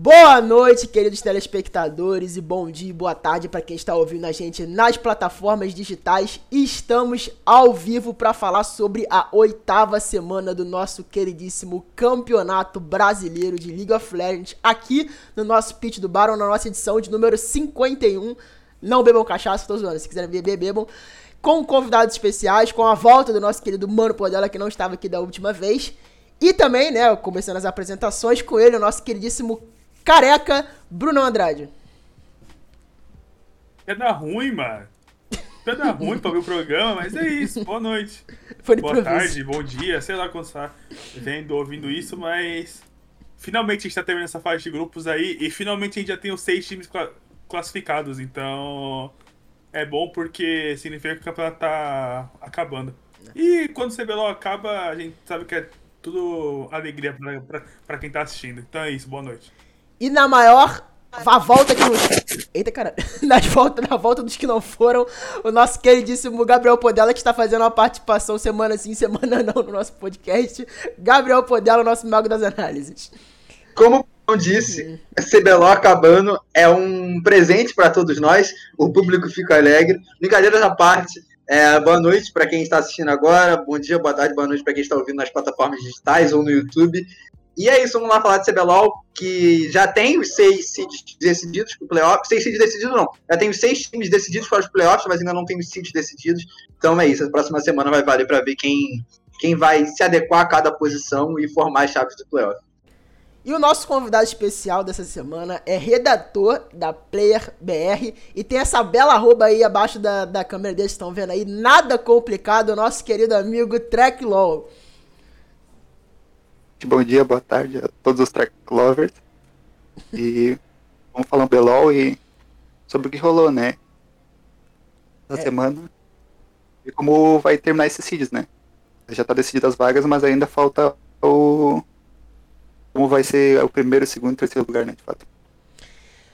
Boa noite, queridos telespectadores, e bom dia e boa tarde para quem está ouvindo a gente nas plataformas digitais. Estamos ao vivo para falar sobre a oitava semana do nosso queridíssimo Campeonato Brasileiro de League of Legends, aqui no nosso pitch do Baron, na nossa edição de número 51. Não bebam cachaça, tô zoando, se quiserem beber, bebam. Com convidados especiais, com a volta do nosso querido Mano Podela, que não estava aqui da última vez. E também, né, começando as apresentações com ele, o nosso queridíssimo careca Bruno Andrade. É da ruim, mano. É da ruim pra ver o programa, mas é isso. Boa noite. Foi Boa tarde, bom dia, sei lá quando você tá vendo, ouvindo isso, mas. Finalmente a gente tá terminando essa fase de grupos aí e finalmente a gente já tem os seis times classificados, então. É bom porque significa que o campeonato tá acabando. E quando o CBLOL acaba, a gente sabe que é tudo alegria pra, pra, pra quem tá assistindo. Então é isso, boa noite. E na maior a volta que os. Eita, cara. Na volta, na volta dos que não foram, o nosso queridíssimo Gabriel Podela, que está fazendo uma participação semana sim, semana não no nosso podcast. Gabriel Podela, nosso mago das análises. Como eu disse, a CBLO acabando é um presente para todos nós. O público fica alegre. Brincadeiras à parte. É, boa noite para quem está assistindo agora. Bom dia, boa tarde, boa noite para quem está ouvindo nas plataformas digitais ou no YouTube. E é isso, vamos lá falar de CBLOL, que já tem os seis seeds decididos para o playoff. Seis seeds decididos não. Já tem os seis times decididos para os playoffs, mas ainda não tem os seeds decididos. Então é isso, a próxima semana vai valer para ver quem, quem vai se adequar a cada posição e formar as chaves do playoff. E o nosso convidado especial dessa semana é redator da Player BR e tem essa bela arroba aí abaixo da, da câmera deles, estão vendo aí, nada complicado, o nosso querido amigo Trek Law. Bom dia, boa tarde a todos os track lovers. E vamos falar um Belol e sobre o que rolou, né? Essa é. semana. E como vai terminar esses seeds, né? Já tá decidido as vagas, mas ainda falta o. Como vai ser o primeiro, segundo e terceiro lugar, né? De fato.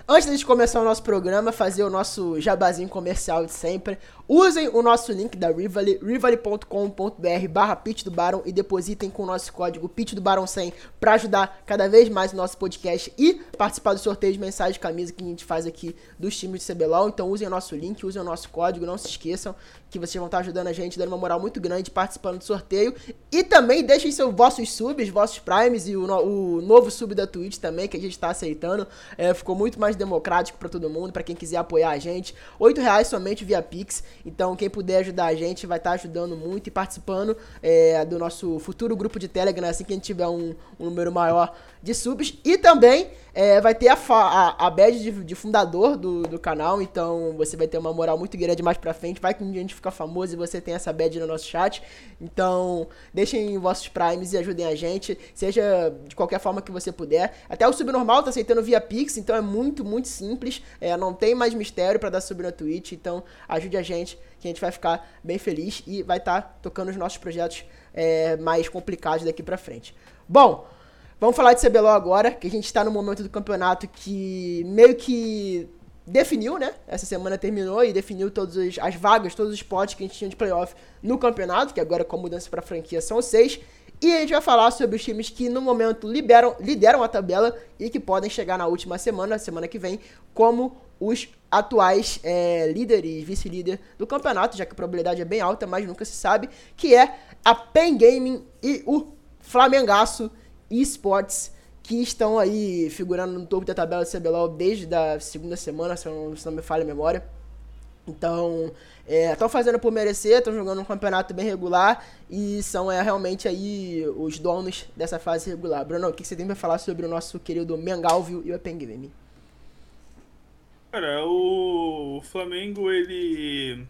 Antes de começar o nosso programa, fazer o nosso jabazinho comercial de sempre, usem o nosso link da Rivali, rivali.com.br barra Pitch do Baron e depositem com o nosso código Pitch do Baron 100 para ajudar cada vez mais o nosso podcast e participar do sorteio de mensagem de camisa que a gente faz aqui dos times de CBLOL. Então usem o nosso link, usem o nosso código, não se esqueçam que vocês vão estar ajudando a gente, dando uma moral muito grande, participando do sorteio. E também deixem seus vossos subs, vossos primes e o, o novo sub da Twitch também, que a gente está aceitando. É, ficou muito mais democrático para todo mundo, para quem quiser apoiar a gente. R$ reais somente via Pix. Então, quem puder ajudar a gente vai estar ajudando muito e participando é, do nosso futuro grupo de Telegram, assim que a gente tiver um, um número maior de subs. E também é, vai ter a, a, a badge de, de fundador do, do canal, então você vai ter uma moral muito grande mais pra frente. Vai que um dia a gente fica famoso e você tem essa badge no nosso chat. Então, deixem vossos primes e ajudem a gente, seja de qualquer forma que você puder. Até o sub normal tá aceitando via Pix, então é muito, muito simples. É, não tem mais mistério para dar sub na Twitch, então ajude a gente, que a gente vai ficar bem feliz e vai estar tá tocando os nossos projetos é, mais complicados daqui pra frente. Bom, Vamos falar de CBLOL agora, que a gente está no momento do campeonato que meio que definiu, né? Essa semana terminou e definiu todas as vagas, todos os spots que a gente tinha de playoff no campeonato, que agora com a mudança para franquia são seis. E a gente vai falar sobre os times que no momento liberam, lideram a tabela e que podem chegar na última semana, semana que vem, como os atuais é, líderes vice-líder do campeonato, já que a probabilidade é bem alta, mas nunca se sabe, que é a Pen Gaming e o Flamengaço esportes que estão aí figurando no topo da tabela do CBLOL desde a segunda semana, se não, se não me falha a memória. Então, estão é, fazendo por merecer, estão jogando um campeonato bem regular e são é, realmente aí os donos dessa fase regular. Bruno, o que você tem para falar sobre o nosso querido Mengalvio e o Epengame? Cara, o Flamengo, ele...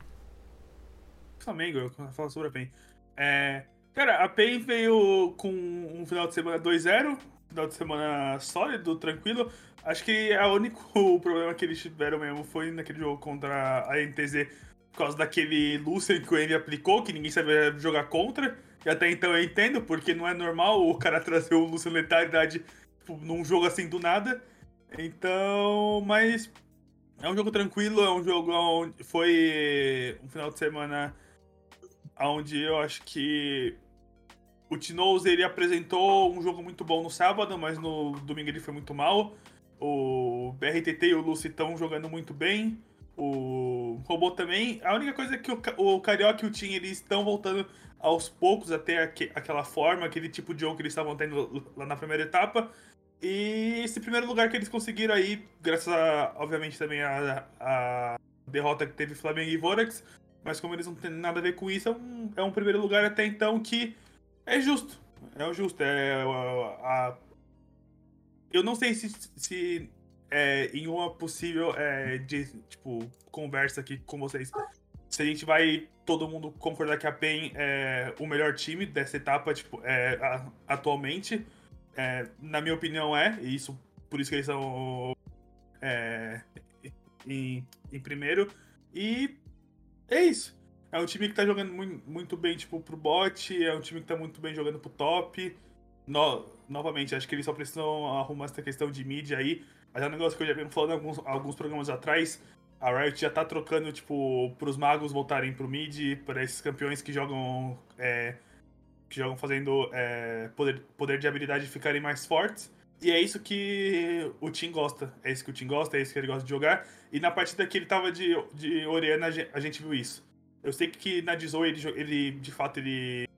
Flamengo, eu falo sobre a PEN. É, Cara, a PEN veio com um final de semana 2-0, final de semana sólido, tranquilo. Acho que é o único problema que eles tiveram mesmo foi naquele jogo contra a NTZ, por causa daquele Lucian que o Envy aplicou, que ninguém sabia jogar contra. E até então eu entendo, porque não é normal o cara trazer o Lucian Letalidade tipo, num jogo assim do nada. Então, mas é um jogo tranquilo, é um jogo onde foi um final de semana onde eu acho que o Tinoz ele apresentou um jogo muito bom no sábado, mas no domingo ele foi muito mal. O BRTT e o Lucy estão jogando muito bem. O Robô também. A única coisa é que o, o Carioca e o Tim eles estão voltando aos poucos até aqu aquela forma, aquele tipo de jogo que eles estavam tendo lá na primeira etapa. E esse primeiro lugar que eles conseguiram aí, graças a, obviamente, também a, a derrota que teve Flamengo e Vorax, mas como eles não têm nada a ver com isso, é um, é um primeiro lugar até então que é justo. É o justo. É a, a... Eu não sei se, se é, em uma possível é, de, tipo, conversa aqui com vocês, se a gente vai todo mundo concordar que a PEN é o melhor time dessa etapa, tipo, é, a, atualmente. É, na minha opinião é, e isso por isso que eles são é, em, em primeiro. E é isso. É um time que tá jogando muito, bem, tipo, pro bot, é um time que tá muito bem jogando pro top. No, novamente, acho que eles só precisam arrumar essa questão de mídia aí. Mas é um negócio que eu já venho falando alguns, alguns programas atrás. A Riot já tá trocando, tipo, pros magos voltarem pro mid, para esses campeões que jogam. É, que jogam fazendo é, poder, poder de habilidade ficarem mais fortes. E é isso que o Tim gosta. É isso que o Tim gosta, é isso que ele gosta de jogar. E na partida que ele tava de, de Oriana, a gente viu isso. Eu sei que na Dizou ele, ele, de fato, ele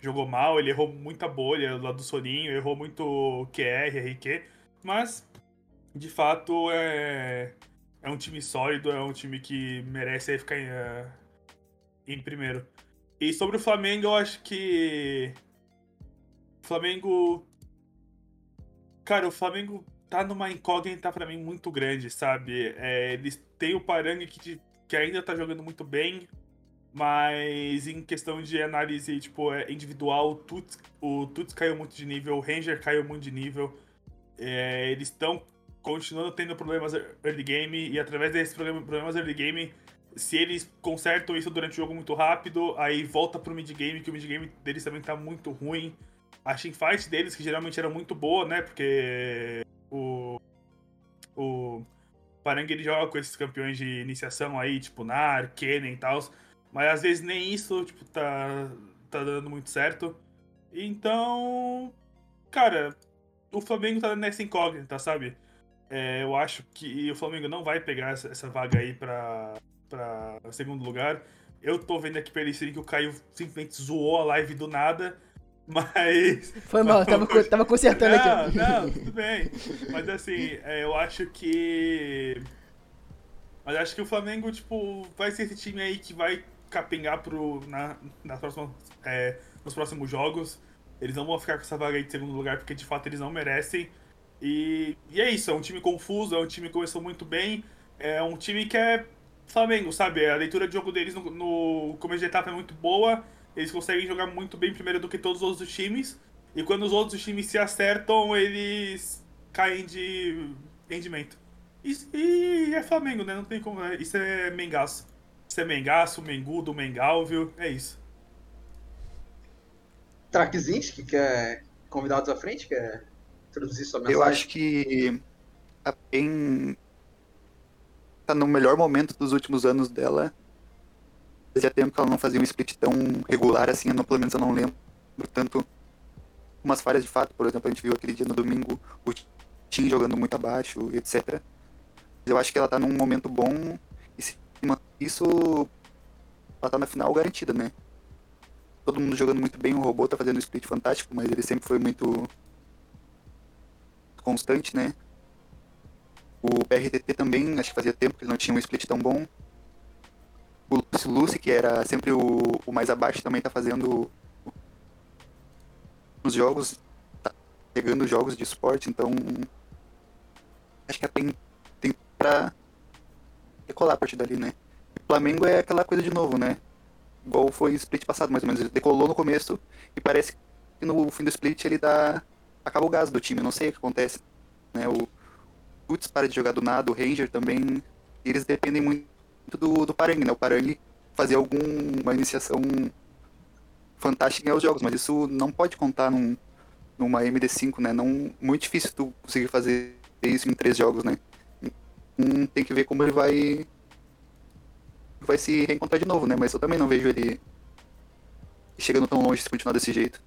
jogou mal, ele errou muita bolha lá do Soninho, errou muito QR, RQ, mas de fato é, é um time sólido, é um time que merece ficar em, uh, em primeiro. E sobre o Flamengo, eu acho que. O Flamengo Cara, o Flamengo tá numa incógnita para mim muito grande, sabe? É, eles têm o Parangue que, que ainda tá jogando muito bem, mas em questão de análise tipo, é, individual, o Tuts, o Tuts caiu muito de nível, o Ranger caiu muito de nível. É, eles estão continuando tendo problemas early game, e através desses problemas early game, se eles consertam isso durante o jogo muito rápido, aí volta pro mid game, que o mid game deles também tá muito ruim a teamfight deles, que geralmente era muito boa, né? Porque o. O. Parang ele joga com esses campeões de iniciação aí, tipo Nar, Kennen e tal. Mas às vezes nem isso, tipo, tá, tá dando muito certo. Então. Cara, o Flamengo tá nessa incógnita, sabe? É, eu acho que o Flamengo não vai pegar essa, essa vaga aí pra, pra segundo lugar. Eu tô vendo aqui pelo stream que o Caio simplesmente zoou a live do nada. Mas. Foi mal, tava, tava consertando não, aqui. Não, tudo bem. Mas assim, é, eu acho que. Mas acho que o Flamengo, tipo, vai ser esse time aí que vai capengar pro, na, nas próximas, é, nos próximos jogos. Eles não vão ficar com essa vaga aí de segundo lugar, porque de fato eles não merecem. E, e é isso, é um time confuso, é um time que começou muito bem. É um time que é Flamengo, sabe? A leitura de jogo deles no, no começo de etapa é muito boa eles conseguem jogar muito bem primeiro do que todos os outros times. E quando os outros times se acertam, eles caem de rendimento. E, e é Flamengo, né? Não tem como. Né? Isso é Mengaço. É Mengaço, Mengudo, Mengalvio. É isso. Trackzinski, que é convidados à frente, quer introduzir sua mensagem? Eu acho que a PEN tá no melhor momento dos últimos anos dela fazia tempo que ela não fazia um split tão regular assim, eu não, pelo menos eu não lembro tanto umas falhas de fato, por exemplo, a gente viu aquele dia no domingo o Tim jogando muito abaixo, etc. Eu acho que ela tá num momento bom isso ela tá na final garantida, né? Todo mundo jogando muito bem, o robô tá fazendo um split fantástico, mas ele sempre foi muito constante, né? O PRTT também, acho que fazia tempo que ele não tinha um split tão bom. O Lúcio Lucy, que era sempre o, o mais abaixo, também tá fazendo os jogos, tá pegando jogos de esporte, então acho que tem, tem pra decolar a partir dali, né? Flamengo é aquela coisa de novo, né? Igual foi o split passado, mais ou menos. Ele decolou no começo e parece que no fim do split ele dá. acaba o gás do time, não sei o que acontece. Né? O Putz para de jogar do nada, o Ranger também. Eles dependem muito do, do Parangue, né? O Parangue fazer alguma iniciação fantástica aos jogos, mas isso não pode contar num, numa MD5, né? Não, muito difícil tu conseguir fazer isso em três jogos, né? Um, tem que ver como ele vai vai se reencontrar de novo, né? Mas eu também não vejo ele chegando tão longe se continuar desse jeito.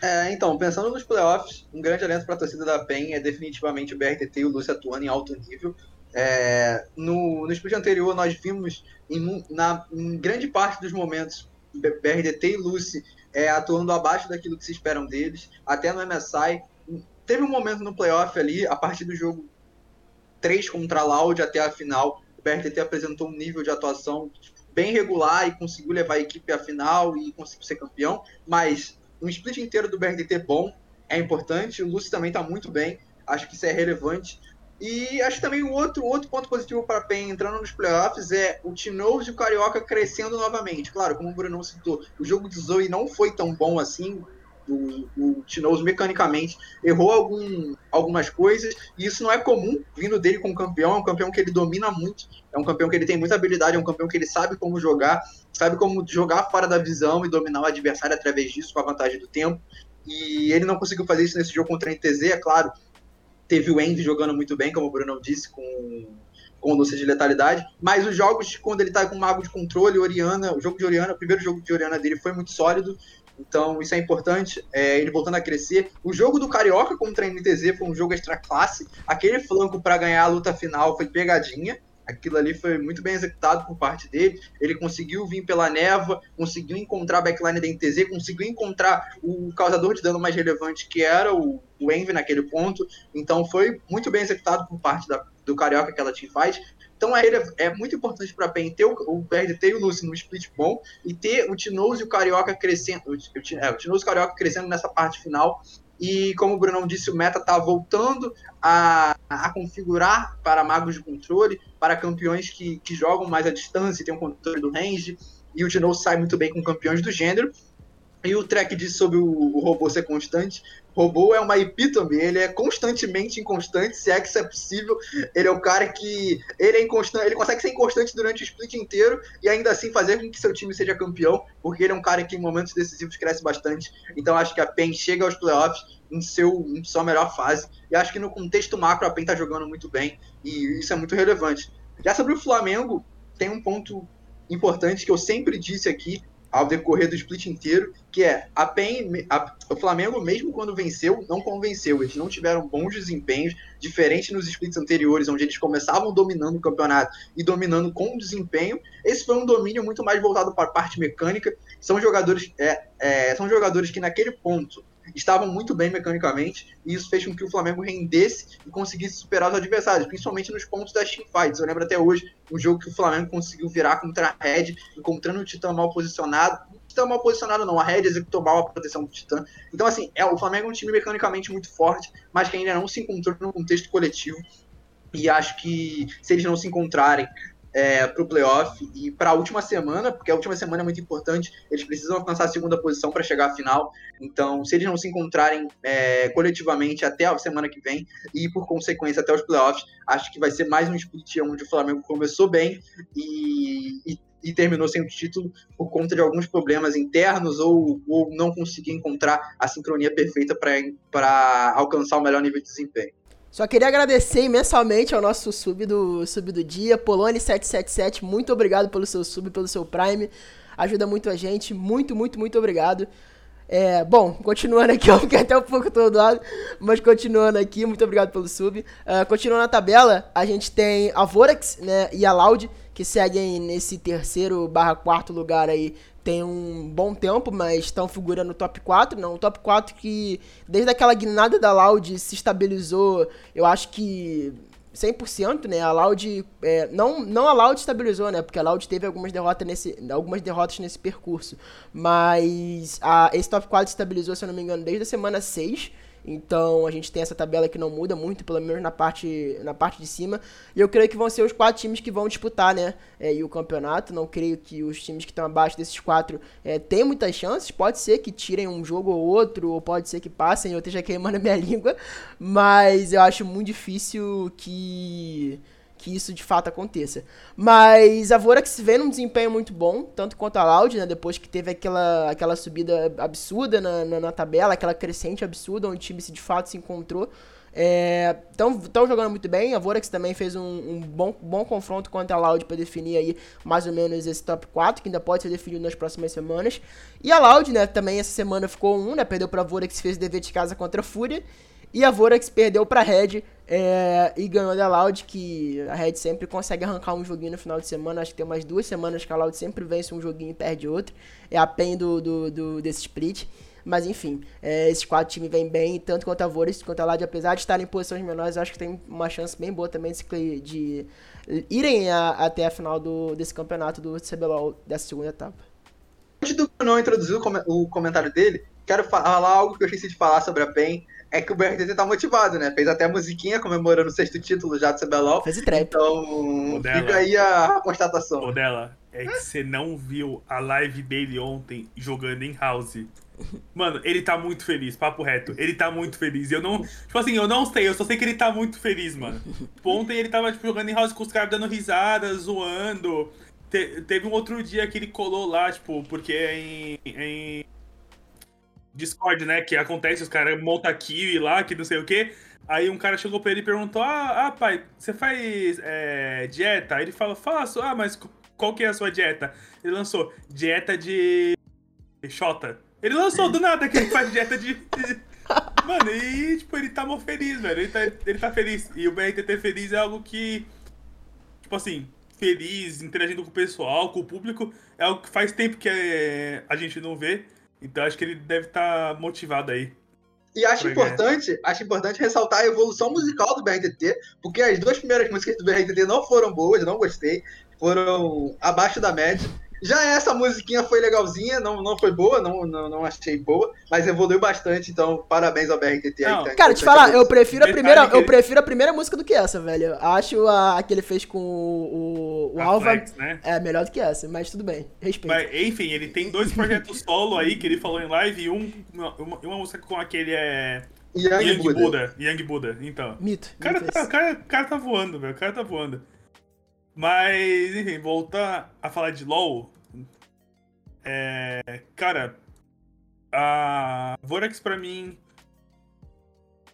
É, então, pensando nos playoffs, um grande alento para a torcida da PEN é definitivamente o BRTT e o Lúcio atuando em alto nível. É, no, no split anterior, nós vimos em, na, em grande parte dos momentos BRDT e Lucy é, atuando abaixo daquilo que se esperam deles, até no MSI. Teve um momento no playoff ali, a partir do jogo 3 contra a Loud até a final, o apresentou um nível de atuação bem regular e conseguiu levar a equipe à final e conseguiu ser campeão, mas um split inteiro do BRTT bom é importante, o Lucy também está muito bem, acho que isso é relevante. E acho também o outro, outro ponto positivo para a PEN entrando nos playoffs é o Tinoz e o Carioca crescendo novamente. Claro, como o Bruno citou, o jogo de Zoe não foi tão bom assim. O, o Tinoz mecanicamente errou algum, algumas coisas, e isso não é comum vindo dele como campeão. É um campeão que ele domina muito, é um campeão que ele tem muita habilidade, é um campeão que ele sabe como jogar, sabe como jogar fora da visão e dominar o adversário através disso, com a vantagem do tempo. E ele não conseguiu fazer isso nesse jogo contra a NTZ, é claro Teve o Envy jogando muito bem, como o Bruno disse, com, doce de letalidade. Mas os jogos, quando ele tá com Mago de Controle, Oriana, o jogo de Oriana, o primeiro jogo de Oriana dele foi muito sólido. Então, isso é importante, é, ele voltando a crescer. O jogo do Carioca contra a NTZ foi um jogo extra classe. Aquele flanco para ganhar a luta final foi pegadinha. Aquilo ali foi muito bem executado por parte dele. Ele conseguiu vir pela neva, conseguiu encontrar a backline da NTZ, conseguiu encontrar o causador de dano mais relevante, que era o, o Envy naquele ponto. Então foi muito bem executado por parte da, do Carioca que ela Então é, é muito importante para a PEN ter o, o BRDT e o Lucy no split bom e ter o Tinoz e o Carioca crescendo, o, é, o Tinoz e o Carioca crescendo nessa parte final e como o Brunão disse, o meta está voltando a, a configurar para magos de controle, para campeões que, que jogam mais à distância, tem um controle do range, e o Dino sai muito bem com campeões do gênero. E o track disse sobre o robô ser constante. O robô é uma epítome, ele é constantemente inconstante, se é que isso é possível. Ele é o cara que. Ele é inconstante, ele consegue ser inconstante durante o split inteiro e ainda assim fazer com que seu time seja campeão, porque ele é um cara que em momentos decisivos cresce bastante. Então acho que a PEN chega aos playoffs em, seu, em sua melhor fase. E acho que no contexto macro a PEN tá jogando muito bem e isso é muito relevante. Já sobre o Flamengo, tem um ponto importante que eu sempre disse aqui, ao decorrer do split inteiro, que é a PEN, a, o Flamengo, mesmo quando venceu, não convenceu. Eles não tiveram bons desempenhos, diferente nos splits anteriores, onde eles começavam dominando o campeonato e dominando com desempenho. Esse foi um domínio muito mais voltado para a parte mecânica. São jogadores, é, é, são jogadores que naquele ponto estavam muito bem mecanicamente, e isso fez com que o Flamengo rendesse e conseguisse superar os adversários, principalmente nos pontos das teamfights. Eu lembro até hoje um jogo que o Flamengo conseguiu virar contra a Red, encontrando o Titã mal posicionado. O Titã mal posicionado não, a Red executou mal a proteção do Titã. Então, assim, é, o Flamengo é um time mecanicamente muito forte, mas que ainda não se encontrou no contexto coletivo. E acho que se eles não se encontrarem é, para o playoff e para a última semana, porque a última semana é muito importante, eles precisam alcançar a segunda posição para chegar à final. Então, se eles não se encontrarem é, coletivamente até a semana que vem e, por consequência, até os playoffs, acho que vai ser mais um split onde o Flamengo começou bem e, e, e terminou sem o título por conta de alguns problemas internos ou, ou não conseguir encontrar a sincronia perfeita para alcançar o melhor nível de desempenho. Só queria agradecer imensamente ao nosso sub do, sub do dia, Polone777. Muito obrigado pelo seu sub, pelo seu Prime. Ajuda muito a gente. Muito, muito, muito obrigado. É, bom, continuando aqui, ó, porque até um pouco todo lado, mas continuando aqui, muito obrigado pelo sub. Uh, continuando a tabela, a gente tem a Vorax né, e a Loud, que seguem nesse terceiro barra quarto lugar aí tem um bom tempo, mas estão figurando no top 4, não, o top 4 que desde aquela guinada da Loud se estabilizou, eu acho que 100%, né? A Loud é, não não a Loud estabilizou, né? Porque a Loud teve algumas derrotas nesse algumas derrotas nesse percurso, mas a, esse top 4 estabilizou, se eu não me engano, desde a semana 6. Então a gente tem essa tabela que não muda muito, pelo menos na parte, na parte de cima. E eu creio que vão ser os quatro times que vão disputar, né? É, o campeonato. Não creio que os times que estão abaixo desses quatro é, tenham muitas chances. Pode ser que tirem um jogo ou outro, ou pode ser que passem. Eu esteja queimando a minha língua. Mas eu acho muito difícil que que isso de fato aconteça. Mas a Vorax vem num desempenho muito bom, tanto quanto a Loud, né? Depois que teve aquela, aquela subida absurda na, na, na tabela, aquela crescente absurda, onde o time se de fato se encontrou. Estão é, jogando muito bem. A Vorax também fez um, um, bom, bom confronto contra a Loud para definir aí mais ou menos esse top 4, que ainda pode ser definido nas próximas semanas. E a Loud, né, também essa semana ficou um, né? Perdeu pra Vorax, fez dever de casa contra a Fúria. E a Vorax perdeu pra Red é, e ganhou da Loud, que a Red sempre consegue arrancar um joguinho no final de semana. Acho que tem umas duas semanas que a Loud sempre vence um joguinho e perde outro. É a PEN do, do, do, desse split. Mas enfim, é, esses quatro times vêm bem, tanto quanto a Vorax quanto a Loud, apesar de estarem em posições menores, acho que tem uma chance bem boa também de, de irem a, até a final do, desse campeonato do CBLOL dessa segunda etapa. Antes do não introduzir o comentário dele, quero falar algo que eu esqueci de falar sobre a PEN é que o BRTT tá motivado, né? Fez até musiquinha comemorando o sexto título já do CBLOL. Fez trap. Então, fica aí a, constatação. O dela, é que você não viu a live dele ontem jogando em house. Mano, ele tá muito feliz, papo reto. Ele tá muito feliz. Eu não. Tipo assim, eu não sei, eu só sei que ele tá muito feliz, mano. Tipo, ontem ele tava tipo, jogando em house com os caras dando risada, zoando. Te, teve um outro dia que ele colou lá, tipo, porque é em, em Discord, né? Que acontece, os caras montam kiwi lá, que não sei o quê. Aí um cara chegou pra ele e perguntou: Ah, ah pai, você faz é, dieta? Aí ele fala, faço, ah, mas qual que é a sua dieta? Ele lançou dieta de Xota. Ele lançou do nada que ele faz dieta de. Mano, e tipo, ele tá muito feliz, velho. Ele tá, ele tá feliz. E o BRTT feliz é algo que. Tipo assim, feliz, interagindo com o pessoal, com o público, é algo que faz tempo que é, a gente não vê. Então acho que ele deve estar tá motivado aí. E acho importante, acho importante ressaltar a evolução musical do BRTT, porque as duas primeiras músicas do BRTT não foram boas, não gostei, foram abaixo da média. Já essa musiquinha foi legalzinha, não, não foi boa, não, não, não achei boa, mas evoluiu bastante, então parabéns ao BRTT aí. Tá, cara, te falar, eu prefiro, a primeira, eu prefiro a primeira música do que essa, velho. Acho a, a que ele fez com o, o, Alva Flex, né? é melhor do que essa, mas tudo bem, respeito. Mas, enfim, ele tem dois projetos solo aí que ele falou em live e um, uma, uma música com aquele é... Young, Young Buddha. Buddha. Young Buddha, então. Mito. O cara, tá, cara, cara tá voando, velho, o cara tá voando. Mas, enfim, voltar a falar de LoL. É, cara, a Vorax pra mim.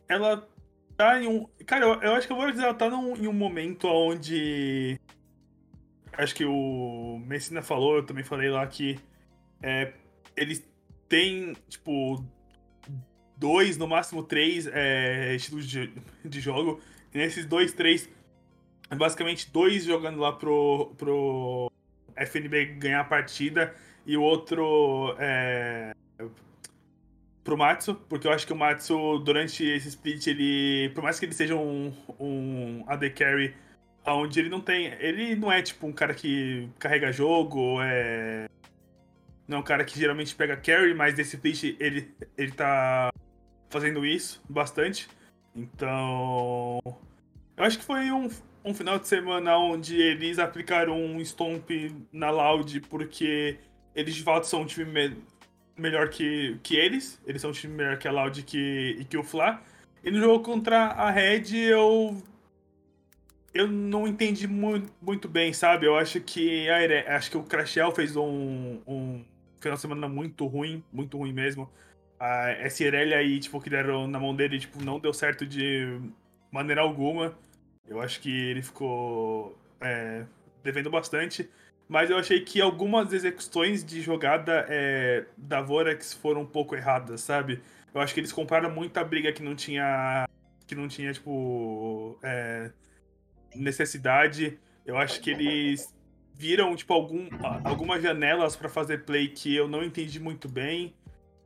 Ela tá em um. Cara, eu, eu acho que a Vorax ela tá num, em um momento onde. Acho que o Messina falou, eu também falei lá que. É, eles têm, tipo. Dois, no máximo três é, estilos de, de jogo. E nesses dois, três basicamente dois jogando lá pro, pro FNB ganhar a partida e o outro é, pro Matsu, porque eu acho que o Matsu, durante esse split, ele. Por mais que ele seja um, um AD Carry, onde ele não tem. Ele não é tipo um cara que carrega jogo, é. Não é um cara que geralmente pega carry, mas nesse split ele, ele tá fazendo isso bastante. Então. Eu acho que foi um, um final de semana onde eles aplicaram um Stomp na Loud porque eles de fato são um time me melhor que, que eles. Eles são um time melhor que a Loud que, e que o Fla. E no jogo contra a Red eu. Eu não entendi muito, muito bem, sabe? Eu acho que a acho que o Crashel fez um, um final de semana muito ruim, muito ruim mesmo. A, essa Irelia aí, tipo, que deram na mão dele, tipo, não deu certo de maneira alguma. Eu acho que ele ficou é, devendo bastante. Mas eu achei que algumas execuções de jogada é, da Vorax foram um pouco erradas, sabe? Eu acho que eles compraram muita briga que não tinha. que não tinha, tipo. É, necessidade. Eu acho que eles viram, tipo, algum, algumas janelas para fazer play que eu não entendi muito bem.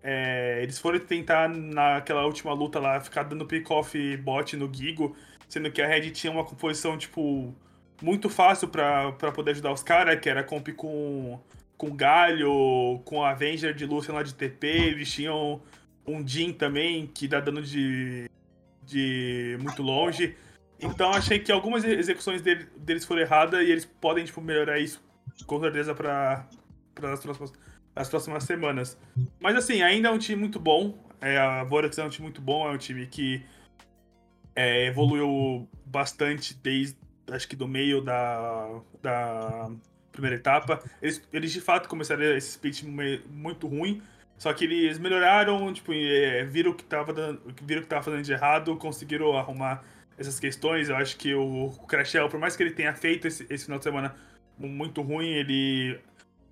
É, eles foram tentar, naquela última luta lá, ficar dando pick-off bot no Gigo sendo que a Red tinha uma composição, tipo, muito fácil para poder ajudar os caras, que era comp com, com Galho, com Avenger de Lucian lá de TP, eles tinham um Jin também, que dá dano de, de muito longe. Então achei que algumas execuções dele, deles foram erradas e eles podem, tipo, melhorar isso com certeza para as próximas, as próximas semanas. Mas assim, ainda é um time muito bom. É, a Vorax é um time muito bom, é um time que é, evoluiu bastante desde, acho que do meio da, da primeira etapa. Eles, eles de fato começaram esse split muito ruim, Só que eles melhoraram, tipo, é, viram que tava dando, viram que tava fazendo de errado, conseguiram arrumar essas questões. Eu acho que o, o Crashel, por mais que ele tenha feito esse, esse final de semana muito ruim, ele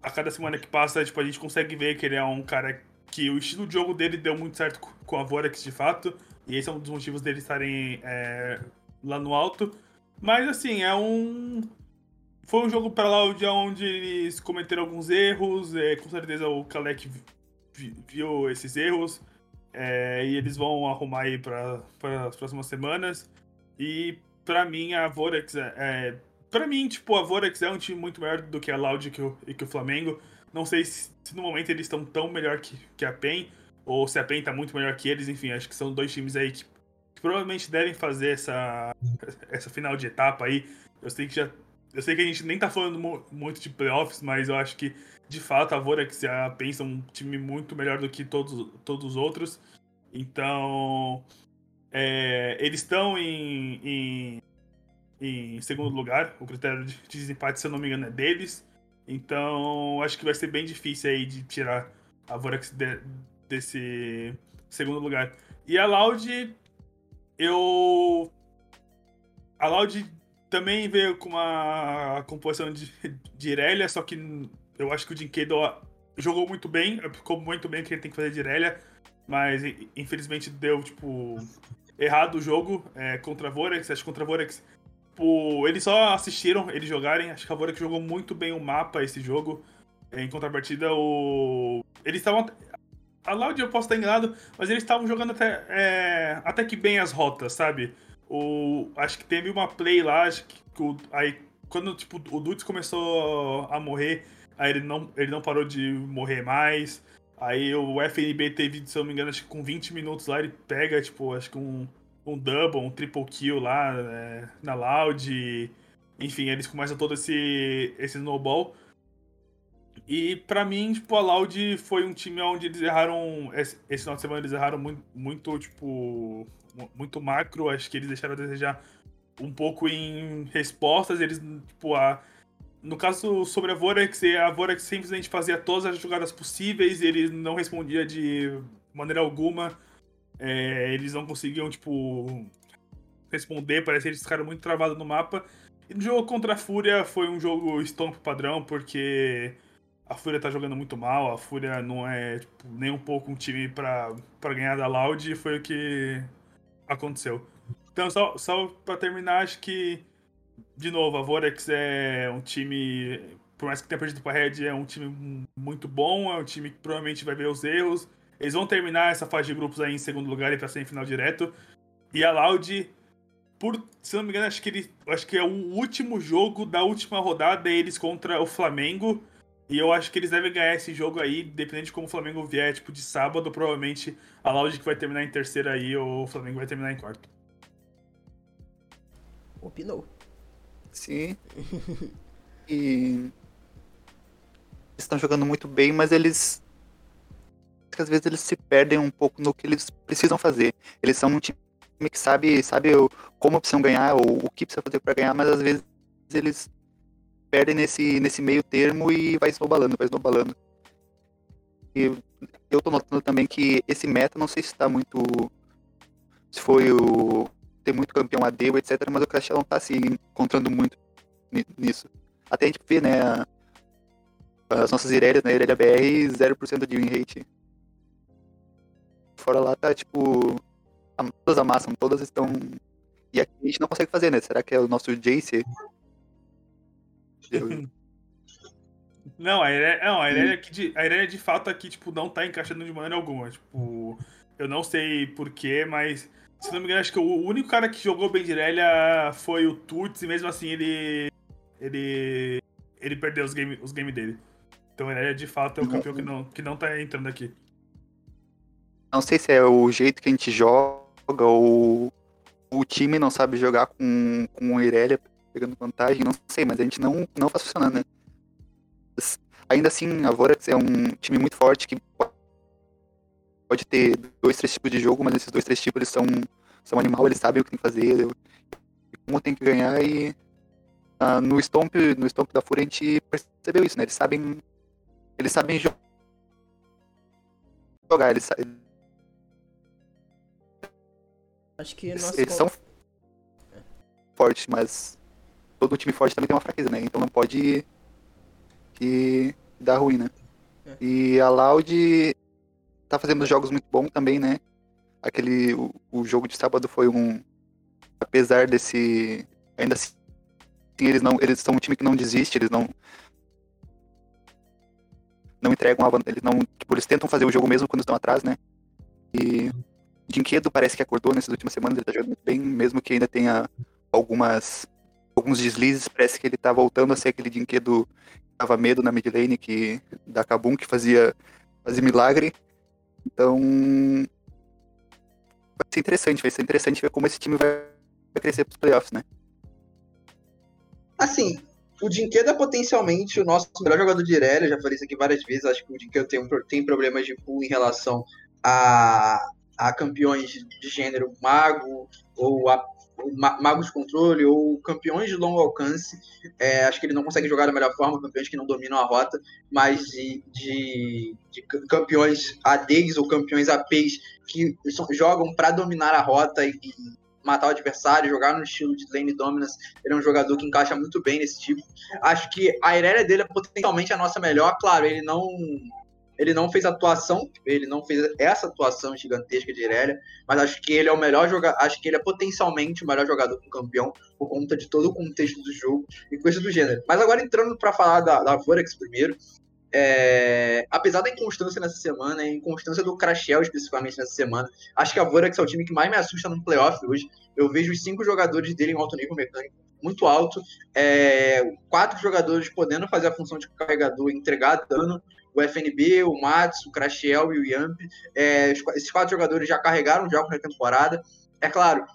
a cada semana que passa, tipo, a gente consegue ver que ele é um cara que o estilo de jogo dele deu muito certo com a Vorax de fato, e esse é um dos motivos dele estarem é, lá no alto. Mas assim, é um. Foi um jogo para lá onde eles cometeram alguns erros, é, com certeza o Kalec viu esses erros é, e eles vão arrumar aí para as próximas semanas. E para mim a Vorax é, é mim tipo a Vorax é um time muito melhor do que a Loud e que o, e que o Flamengo. Não sei se, se, no momento eles estão tão melhor que, que a PEN ou se a PEN tá muito melhor que eles. Enfim, acho que são dois times aí que provavelmente devem fazer essa essa final de etapa aí. Eu sei que já eu sei que a gente nem tá falando muito de playoffs, mas eu acho que de fato, a Vorax e a PEN são um time muito melhor do que todos, todos os outros. Então, é, eles estão em, em, em, segundo lugar. O critério de desempate, se eu não me engano, é deles. Então, acho que vai ser bem difícil aí de tirar a Vorax de, desse segundo lugar. E a Loud, eu. A Loud também veio com uma composição de, de Irelia, só que eu acho que o Dinquedo jogou muito bem, ficou muito bem o que ele tem que fazer de Irelia, mas infelizmente deu, tipo, errado o jogo é, contra a Vorex. Acho que contra a Vorex, tipo, eles só assistiram eles jogarem. Acho que a Vorex jogou muito bem o mapa esse jogo. Em contrapartida, o. Eles estavam. A Loud eu posso estar enganado, mas eles estavam jogando até, é, até que bem as rotas, sabe? O, acho que teve uma play lá, acho que, aí quando tipo, o Dudes começou a morrer, aí ele não, ele não parou de morrer mais. Aí o FNB teve, se eu não me engano, acho que com 20 minutos lá ele pega, tipo, acho que um, um double, um triple kill lá é, na Loud. Enfim, eles começam todo esse, esse snowball. E para mim, tipo, a Loud foi um time onde eles erraram. Esse, final de semana eles erraram muito, muito, tipo. Muito macro. Acho que eles deixaram a desejar um pouco em respostas. Eles, tipo, a no caso sobre a Vorax, a Vorax simplesmente fazia todas as jogadas possíveis, ele não respondia de maneira alguma. É, eles não conseguiam, tipo, responder, parece que eles ficaram muito travados no mapa. E no jogo contra a Fúria foi um jogo stomp padrão, porque a Fúria tá jogando muito mal, a Fúria não é tipo, nem um pouco um time para ganhar da Loud, e foi o que aconteceu. Então, só, só pra terminar, acho que de novo, a Vorex é um time, por mais que tenha perdido para Red, é um time muito bom, é um time que provavelmente vai ver os erros. Eles vão terminar essa fase de grupos aí em segundo lugar e para semifinal direto. E a Loud, por, se não me engano, acho que ele, acho que é o último jogo da última rodada eles contra o Flamengo. E eu acho que eles devem ganhar esse jogo aí, dependendo de como o Flamengo vier, tipo, de sábado, provavelmente a Loud que vai terminar em terceira aí, ou o Flamengo vai terminar em quarto. Opinou. Sim. E. Eles estão jogando muito bem, mas eles. Às vezes eles se perdem um pouco no que eles precisam fazer. Eles são um time que sabe, sabe como precisam ganhar, ou o que precisa fazer para ganhar, mas às vezes eles perdem nesse, nesse meio termo e vai snowballando, vai snowballando. E eu tô notando também que esse meta, não sei se está muito. Se foi o ter muito campeão AD, etc. Mas o Crash não tá se encontrando muito nisso. Até a gente vê, né, as nossas Irélias, né, Irelia BR, 0% de win rate. Fora lá tá, tipo, todas amassam, todas estão... E aqui a gente não consegue fazer, né? Será que é o nosso Jace? Não, a Irelia, não, a Irelia, aqui de, a Irelia de fato aqui, tipo, não tá encaixando de maneira alguma. Tipo, eu não sei porquê, mas se não me engano, acho que o único cara que jogou bem de Irelia foi o Tuts, e mesmo assim ele. Ele. Ele perdeu os games os game dele. Então Irelia de fato é o campeão que não, que não tá entrando aqui. Não sei se é o jeito que a gente joga ou o time não sabe jogar com, com o Irelia pegando vantagem, não sei, mas a gente não, não faz funcionando, né? Ainda assim, a Vorax é um time muito forte que pode ter dois, três tipos de jogo, mas esses dois, três tipos eles são, são animal, eles sabem o que tem que fazer, como tem que ganhar e uh, no Stomp, no Stomp da Fúria a gente percebeu isso, né? Eles sabem. Eles sabem jogar. Eles, Acho que eles, eles são fortes, mas todo time forte também tem uma fraqueza, né? Então não pode que dar ruim, né? É. E a Loud tá fazendo jogos muito bons também, né? Aquele o, o jogo de sábado foi um apesar desse ainda assim eles não eles são um time que não desiste, eles não não entregam a eles não tipo, eles tentam fazer o jogo mesmo quando estão atrás, né? E Dinquedo parece que acordou nessas últimas semanas, ele tá jogando bem, mesmo que ainda tenha algumas alguns deslizes, parece que ele tá voltando a ser aquele Dinquedo que dava medo na mid lane que da Kabum que fazia fazia milagre. Então vai ser interessante, vai ser interessante ver como esse time vai crescer pros playoffs, né? Assim, o Dinquedo é potencialmente o nosso melhor jogador de Irelia, já falei isso aqui várias vezes, acho que o Dinquedo tem, um tem problemas de pool em relação a, a campeões de gênero mago, ou a magos de controle, ou campeões de longo alcance, É, acho que ele não consegue jogar da melhor forma, campeões que não dominam a rota, mas de, de, de ca- campeões ADs ou campeões APs que jogam para dominar a rota e, e matar o adversário, jogar no estilo de lane dominance, ele é um jogador que encaixa muito bem nesse tipo. Acho que a Irelia dele é potencialmente a nossa melhor. Claro, ele não ele não fez atuação, ele não fez essa atuação gigantesca de Irelia, mas acho que ele é o melhor jogador, acho que ele é potencialmente o melhor jogador com campeão por conta de todo o contexto do jogo e coisa do gênero. Mas agora entrando para falar da, da primeiro, é, apesar da inconstância nessa semana, a inconstância do Crashel especificamente nessa semana, acho que a Vorax é o time que mais me assusta no playoff hoje. Eu vejo os cinco jogadores dele em alto nível mecânico muito alto, é, quatro jogadores podendo fazer a função de carregador entregar dano. O FNB, o Mats, o Crashel e o Yamp. É, esses quatro jogadores já carregaram jogos na temporada. É claro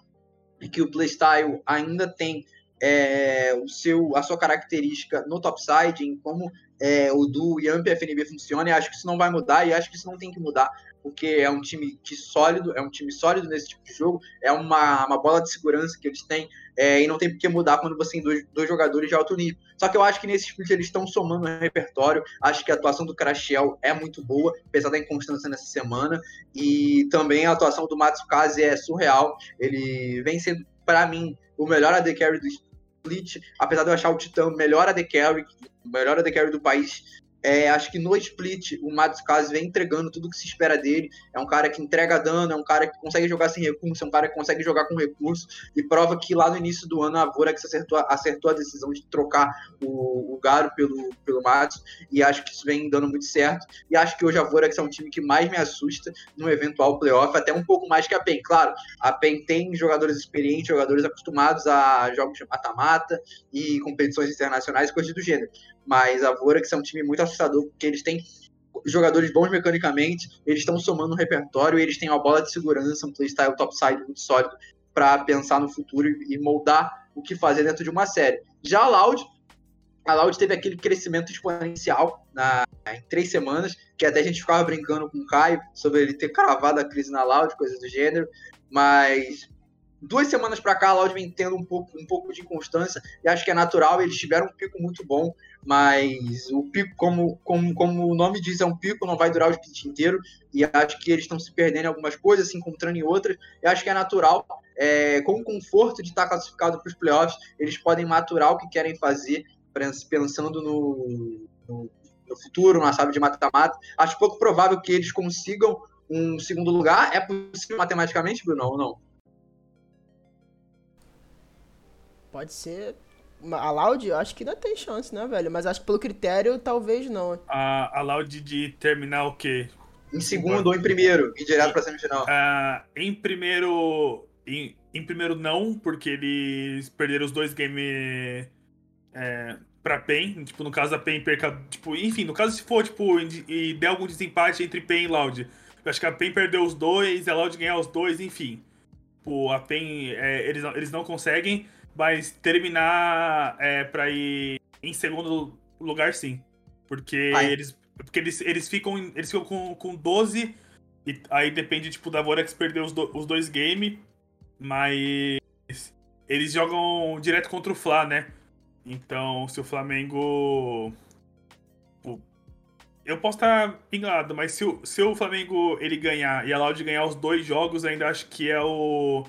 que o playstyle ainda tem é, o seu, a sua característica no topside, em como é, o duo Yamp e FNB funciona, e acho que isso não vai mudar, e acho que isso não tem que mudar, porque é um time que sólido, é um time sólido nesse tipo de jogo, é uma, uma bola de segurança que eles têm, é, e não tem por que mudar quando você tem dois, dois jogadores de alto nível. Só que eu acho que nesse split eles estão somando no repertório, acho que a atuação do Crashel é muito boa, apesar da inconstância nessa semana, e também a atuação do Matsukaze é surreal, ele vem sendo, para mim, o melhor AD Carry do split, apesar de eu achar o Titã melhor AD Carry, melhor AD Carry do país, é, acho que no split o Matsukaze vem entregando tudo que se espera dele. É um cara que entrega dano, é um cara que consegue jogar sem recurso, é um cara que consegue jogar com recurso e prova que lá no início do ano a Vorax acertou, acertou a decisão de trocar o, o Garo pelo, pelo Matsu e acho que isso vem dando muito certo. E acho que hoje a Vorax é um time que mais me assusta no eventual playoff, até um pouco mais que a PEN. Claro, a PEN tem jogadores experientes, jogadores acostumados a jogos de mata-mata e competições internacionais, coisas do gênero mas a Vorax é um time muito assustador, porque eles têm jogadores bons mecanicamente, eles estão somando um repertório, eles têm uma bola de segurança, um playstyle topside muito sólido para pensar no futuro e moldar o que fazer dentro de uma série. Já a Loud, a Loud teve aquele crescimento exponencial na, em três semanas, que até a gente ficava brincando com o Caio sobre ele ter cravado a crise na Loud, coisas do gênero, mas duas semanas para cá a Loud vem tendo um pouco, um pouco de inconstância e acho que é natural, eles tiveram um pico muito bom, mas o pico, como, como, como o nome diz, é um pico, não vai durar o split inteiro, e acho que eles estão se perdendo em algumas coisas, se encontrando em outras, e acho que é natural, é, com o conforto de estar classificado para os playoffs, eles podem maturar o que querem fazer, pensando no, no, no futuro, na chave de mata-mata. Acho pouco provável que eles consigam um segundo lugar. É possível matematicamente, Bruno, ou não? Pode ser. A Loud, eu acho que ainda tem chance, né, velho? Mas acho que pelo critério, talvez não. A, a Loud de terminar o quê? Em segundo ou em primeiro, e direto pra semifinal. Ah, em primeiro. Em, em primeiro não, porque eles perderam os dois games é, pra PEN. Tipo, no caso a PEN perca. Tipo, enfim, no caso se for, tipo, e der algum desempate entre PEN e Loud. Eu acho que a PEN perdeu os dois, a Loud ganhar os dois, enfim. Tipo, a PEN, é, eles, não, eles não conseguem, mas terminar é, pra ir em segundo lugar, sim. Porque eles. Porque eles, eles ficam, eles ficam com, com 12, e aí depende, tipo, da Vorax perder os, do- os dois games, mas eles jogam direto contra o Fla, né? Então, se o Flamengo. eu posso estar enganado, mas se o, se o Flamengo ele ganhar e a Loud ganhar os dois jogos, ainda acho que é o.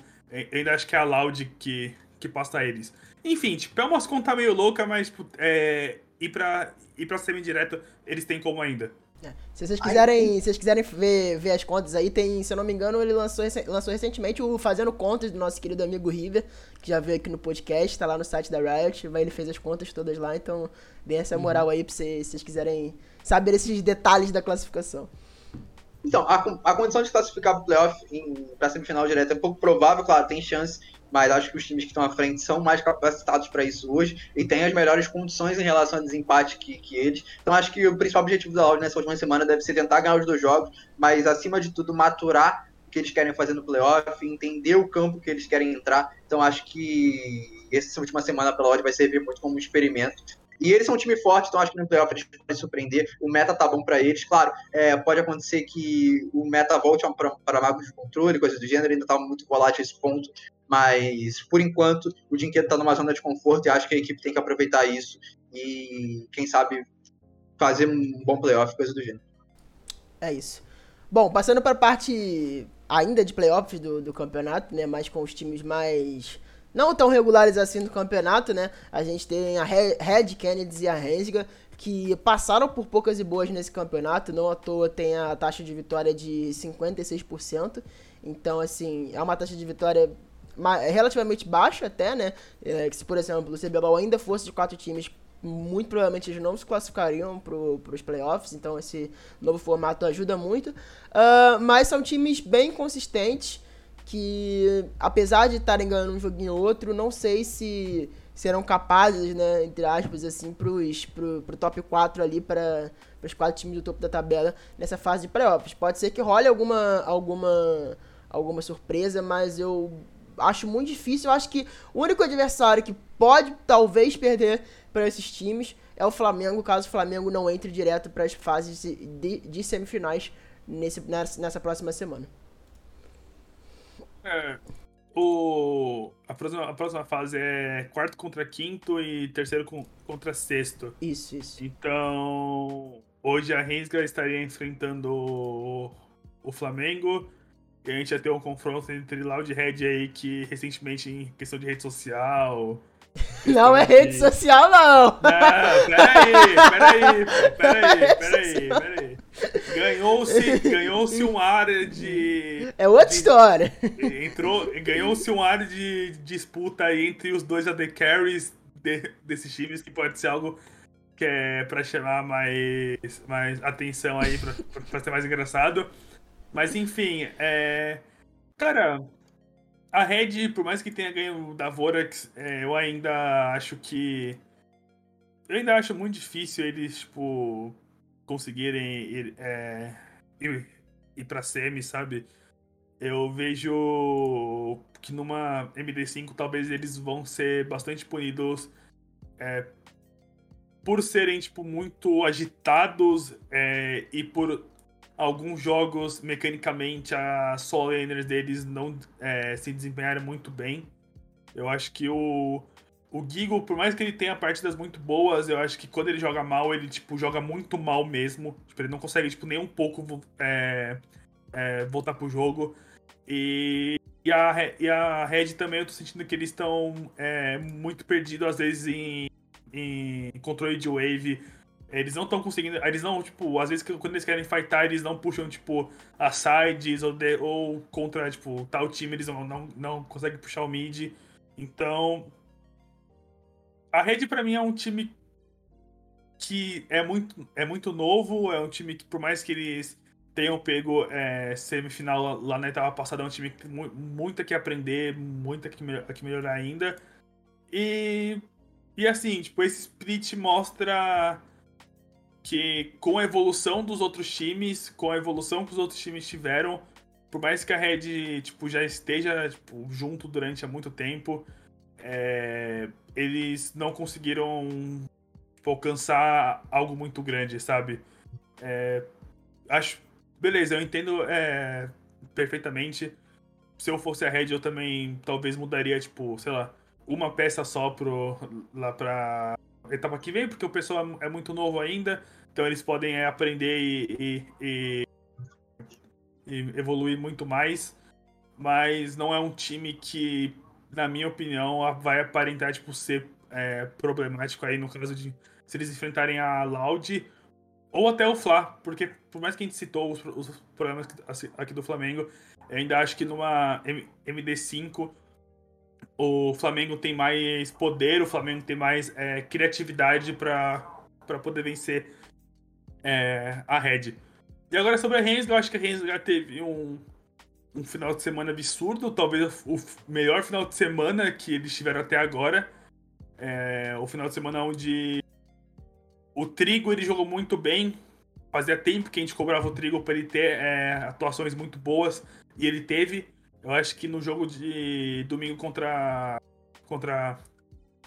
Ainda acho que é a Loud que, que passa eles. Enfim, tipo, é umas contas meio louca, mas tipo, é, ir pra, ir pra semi-direto, eles têm como ainda. É. Se vocês quiserem, se vocês quiserem ver, ver as contas aí, tem, se eu não me engano, ele lançou, lançou recentemente o Fazendo Contas do nosso querido amigo River, que já veio aqui no podcast, tá lá no site da Riot, vai, ele fez as contas todas lá, então dê essa moral uhum. aí pra vocês, se vocês quiserem saber esses detalhes da classificação. Então, a, a condição de classificar para o playoff para semifinal direto é pouco provável, claro, tem chance, mas acho que os times que estão à frente são mais capacitados para isso hoje e têm as melhores condições em relação a desempate que, que eles. Então acho que o principal objetivo da Audi nessa última semana deve ser tentar ganhar os dois jogos, mas acima de tudo maturar o que eles querem fazer no playoff, entender o campo que eles querem entrar. Então acho que essa última semana pela Audi vai servir muito como um experimento e eles são um time forte, então acho que no playoff eles podem surpreender. O meta tá bom para eles. Claro, é, pode acontecer que o meta volte para magos de controle, coisas do gênero, ainda tá muito volátil esse ponto. Mas, por enquanto, o Dinquedo tá numa zona de conforto e acho que a equipe tem que aproveitar isso. E, quem sabe, fazer um bom playoff, coisa do gênero. É isso. Bom, passando para a parte ainda de playoffs do, do campeonato, né? Mais com os times mais não tão regulares assim no campeonato, né? A gente tem a Red Kennedy e a Rensga, que passaram por poucas e boas nesse campeonato, não à toa tem a taxa de vitória de 56%. Então, assim, é uma taxa de vitória relativamente baixa até, né? É, que se, por exemplo, o CBLOL ainda fosse de quatro times, muito provavelmente eles não se classificariam para os playoffs, então esse novo formato ajuda muito. Uh, mas são times bem consistentes, que apesar de estarem ganhando um joguinho ou outro, não sei se serão capazes, né, entre aspas, assim, pros, pro, pro top 4 ali, para os quatro times do topo da tabela nessa fase de playoffs. Pode ser que role alguma, alguma, alguma surpresa, mas eu acho muito difícil. Eu acho que o único adversário que pode talvez perder para esses times é o Flamengo, caso o Flamengo não entre direto para as fases de, de semifinais nesse, nessa, nessa próxima semana. É, o, a, próxima, a próxima fase é quarto contra quinto e terceiro com, contra sexto. Isso, isso. Então, hoje a Rensga estaria enfrentando o, o Flamengo. E a gente ia ter um confronto entre Loud Red aí, que recentemente, em questão de rede social, não é rede social, não. Não, peraí, peraí, peraí, peraí, peraí. Ganhou-se ganhou um área de. É outra de, história. Entrou, ganhou-se um área de disputa entre os dois AD Carries de, desses times, que pode ser algo que é pra chamar mais, mais atenção aí, pra, pra ser mais engraçado. Mas enfim, é. Cara, a Red, por mais que tenha ganho da Vorax, é, eu ainda acho que. Eu ainda acho muito difícil eles, tipo, conseguirem ir, é, ir, ir pra semi, sabe? Eu vejo que numa MD5 talvez eles vão ser bastante punidos é, por serem, tipo, muito agitados é, e por alguns jogos, mecanicamente, as solo laners deles não é, se desempenharam muito bem. Eu acho que o, o Gigo, por mais que ele tenha partidas muito boas, eu acho que quando ele joga mal, ele, tipo, joga muito mal mesmo. Tipo, ele não consegue, tipo, nem um pouco é, é, voltar pro jogo. E, e, a, e a Red também, eu tô sentindo que eles estão é, muito perdidos, às vezes, em, em controle de wave eles não estão conseguindo. Eles não, tipo, às vezes quando eles querem fightar, eles não puxam, tipo, as sides ou, de, ou contra, tipo, tal time, eles não, não, não conseguem puxar o mid. Então. A Red para mim é um time que é muito, é muito novo, é um time que, por mais que eles tenham pego é, semifinal lá na etapa passada, é um time que tem muito que aprender, muito que, que melhorar ainda. E, e assim, tipo, esse split mostra que com a evolução dos outros times, com a evolução que os outros times tiveram, por mais que a Red tipo, já esteja tipo, junto durante há muito tempo, é, eles não conseguiram tipo, alcançar algo muito grande, sabe? É, acho. Beleza, eu entendo é, perfeitamente. Se eu fosse a Red, eu também talvez mudaria, tipo, sei lá, uma peça só pro, lá pra etapa que vem, porque o pessoal é muito novo ainda Então eles podem é, aprender e, e, e, e evoluir muito mais. Mas não é um time que, na minha opinião, vai aparentar tipo, ser é, problemático aí no caso de se eles enfrentarem a Loud ou até o Fla, porque por mais que a gente citou os, os problemas aqui do Flamengo, ainda acho que numa MD5 o Flamengo tem mais poder, o Flamengo tem mais é, criatividade para poder vencer é, a Red. E agora sobre a Rensga, eu acho que a Rensga teve um, um final de semana absurdo, talvez o melhor final de semana que eles tiveram até agora. É, o final de semana onde o Trigo ele jogou muito bem. Fazia tempo que a gente cobrava o Trigo para ele ter é, atuações muito boas e ele teve. Eu acho que no jogo de domingo contra, contra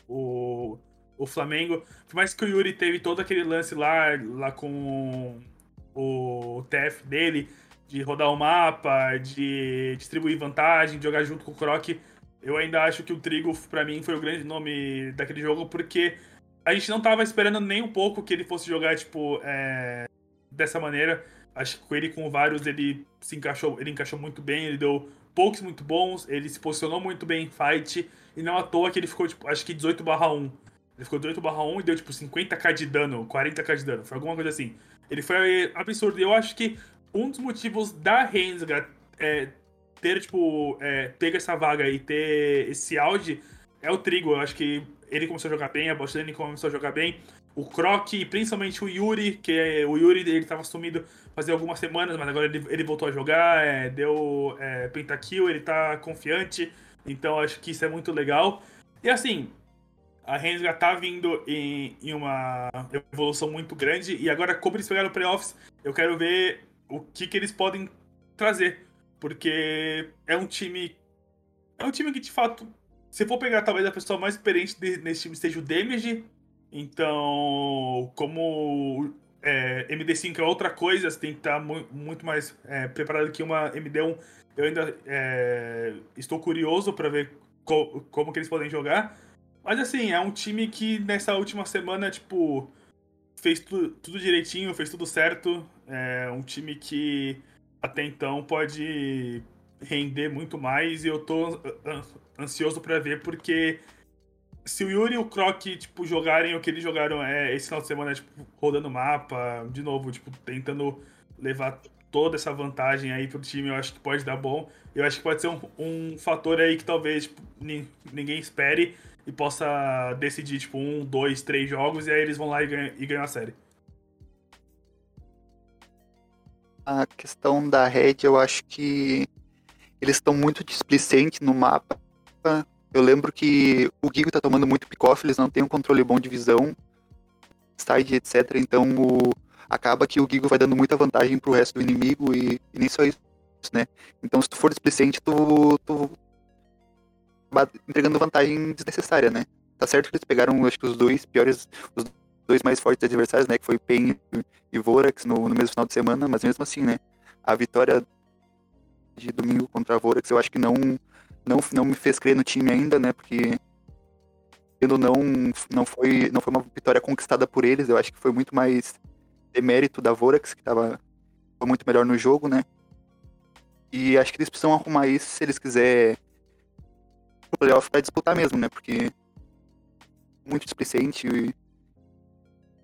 o, o Flamengo, por mais que o Yuri teve todo aquele lance lá, lá com o TF dele, de rodar o mapa, de distribuir vantagem, de jogar junto com o Croc, eu ainda acho que o Trigo, para mim, foi o grande nome daquele jogo, porque a gente não tava esperando nem um pouco que ele fosse jogar, tipo, é, dessa maneira. Acho que com ele com vários ele se encaixou, ele encaixou muito bem, ele deu poucos muito bons, ele se posicionou muito bem em fight, e não à toa que ele ficou, tipo, acho que 18 barra 1. Ele ficou 18 barra 1 e deu, tipo, 50k de dano, 40k de dano, foi alguma coisa assim. Ele foi absurdo, e eu acho que um dos motivos da Rensga é, ter, tipo, é, pego essa vaga e ter esse auge é o Trigo. Eu acho que ele começou a jogar bem, a Boslane começou a jogar bem. O Croc, principalmente o Yuri, que é, o Yuri ele tava sumido fazia algumas semanas, mas agora ele, ele voltou a jogar, é, deu é, pentakill, ele tá confiante, então acho que isso é muito legal. E assim, a Rensga tá vindo em, em, uma evolução muito grande, e agora, como eles pegaram playoffs, eu quero ver o que, que eles podem trazer, porque é um time. É um time que de fato, se for pegar talvez a pessoa mais experiente nesse time seja o Damage, então, como é, MD5 é outra coisa, você tem que estar tá mu muito mais é, preparado que uma MD1. Eu ainda é, estou curioso para ver co como que eles podem jogar. Mas assim, é um time que nessa última semana, tipo, fez tu tudo direitinho, fez tudo certo. É um time que até então pode render muito mais e eu tô ansioso para ver porque se o Yuri e o Croc, tipo, jogarem o que eles jogaram é, esse final de semana, tipo, rodando mapa, de novo, tipo, tentando levar toda essa vantagem aí pro time, eu acho que pode dar bom. Eu acho que pode ser um, um fator aí que talvez tipo, ninguém espere e possa decidir, tipo, um, dois, três jogos e aí eles vão lá e ganham, e ganham a série. A questão da Red, eu acho que eles estão muito displicentes no mapa eu lembro que o Gigo tá tomando muito pick-off, eles não têm um controle bom de visão, side, etc. Então o... acaba que o Gigo vai dando muita vantagem pro resto do inimigo e, e nem só isso, né? Então se tu for displicente, tu, tu entregando vantagem desnecessária, né? Tá certo que eles pegaram, acho que os dois piores, os dois mais fortes adversários, né? Que foi Pen e Vorax no, no mesmo final de semana, mas mesmo assim, né? A vitória de domingo contra a Vorax, eu acho que não não, não me fez crer no time ainda, né? Porque tendo não não foi não foi uma vitória conquistada por eles, eu acho que foi muito mais demérito da Vorax que estava muito melhor no jogo, né? E acho que eles precisam arrumar isso se eles quiserem o playoff para disputar mesmo, né? Porque muito displicente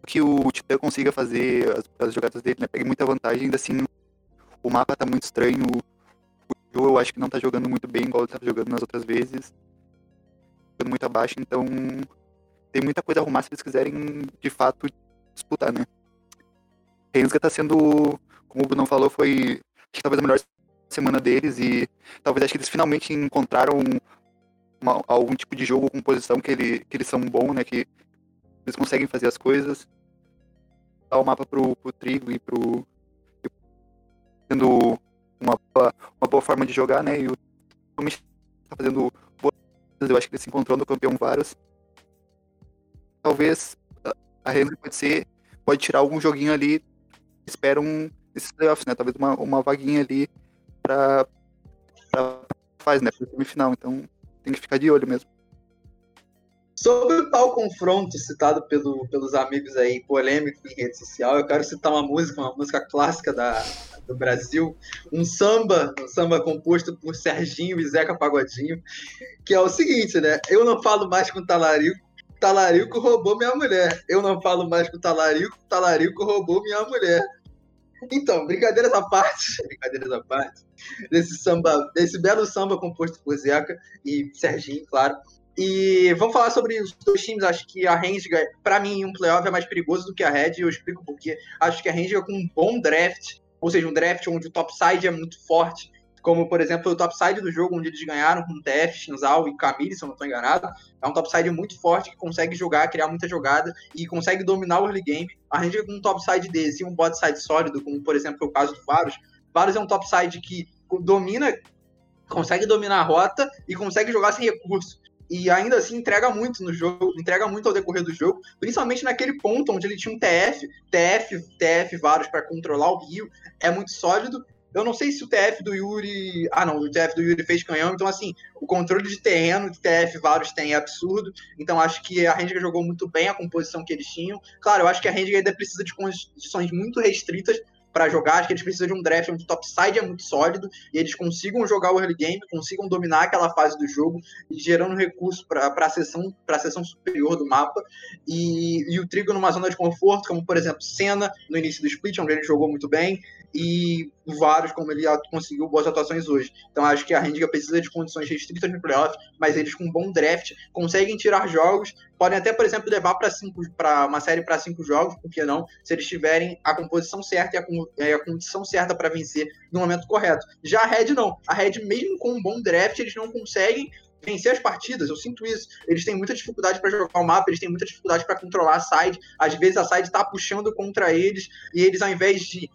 que o Titã consiga fazer as, as jogadas dele, né? Pegue muita vantagem, ainda assim o mapa tá muito estranho, Joe eu acho que não tá jogando muito bem, igual ele tava jogando nas outras vezes. Jogando muito abaixo, então tem muita coisa a arrumar se eles quiserem de fato disputar, né? Rensga tá sendo, como o Bruno falou, foi talvez a melhor semana deles e talvez acho que eles finalmente encontraram uma, algum tipo de jogo com posição que, ele, que eles são bons, né? Que eles conseguem fazer as coisas. Dar o mapa pro, pro Trigo e pro. Sendo uma, uma boa forma de jogar, né? E o Tomic tá fazendo boas. Eu acho que ele se encontrou no campeão vários. Talvez a Rennes pode ser. Pode tirar algum joguinho ali. Espera um esses playoffs, né? Talvez uma, uma vaguinha ali pra, pra faz, né? Pro semifinal. Então tem que ficar de olho mesmo. Sobre o tal confronto citado pelo, pelos amigos aí, polêmico em rede social, eu quero citar uma música, uma música clássica da, do Brasil, um samba, um samba composto por Serginho e Zeca Pagodinho, que é o seguinte, né? Eu não falo mais com Talarico, Talarico roubou minha mulher. Eu não falo mais com Talarico, Talarico roubou minha mulher. Então, brincadeiras à parte, brincadeiras à parte, desse samba, desse belo samba composto por Zeca e Serginho, claro. E vamos falar sobre os dois times. Acho que a Rangers, para mim, um playoff é mais perigoso do que a Red. E eu explico por quê. Acho que a Rangers com um bom draft, ou seja, um draft onde o topside é muito forte, como por exemplo o topside do jogo, onde eles ganharam com TF, Shinzal e Camille, se eu não estou enganado. É um topside muito forte que consegue jogar, criar muita jogada e consegue dominar o early game. A Ranger com um topside desse e um botside sólido, como por exemplo é o caso do Varus. Varus é um topside que domina, consegue dominar a rota e consegue jogar sem recurso e ainda assim entrega muito no jogo, entrega muito ao decorrer do jogo, principalmente naquele ponto onde ele tinha um TF, TF, TF vários para controlar o Rio, é muito sólido. Eu não sei se o TF do Yuri. Ah, não, o TF do Yuri fez canhão, então assim, o controle de terreno que TF vários tem é absurdo. Então acho que a Rendiga jogou muito bem a composição que eles tinham. Claro, eu acho que a Rendiga ainda precisa de condições muito restritas para jogar. Acho que eles precisam de um draft onde o topside é muito sólido e eles consigam jogar o early game, consigam dominar aquela fase do jogo, gerando recurso para a seção, a seção superior do mapa. E, e o Trigo numa zona de conforto, como por exemplo Senna no início do split, onde ele jogou muito bem, e vários, como ele conseguiu boas atuações hoje. Então acho que a Rendiga precisa de condições restritas no playoff, mas eles com um bom draft conseguem tirar jogos, podem até, por exemplo, levar para cinco para uma série para cinco jogos, por que não? Se eles tiverem a composição certa e a, a condição certa para vencer no momento correto. Já a Red não. A Red, mesmo com um bom draft, eles não conseguem vencer as partidas, eu sinto isso. Eles têm muita dificuldade para jogar o mapa, eles têm muita dificuldade para controlar a side. Às vezes a side está puxando contra eles e eles, ao invés de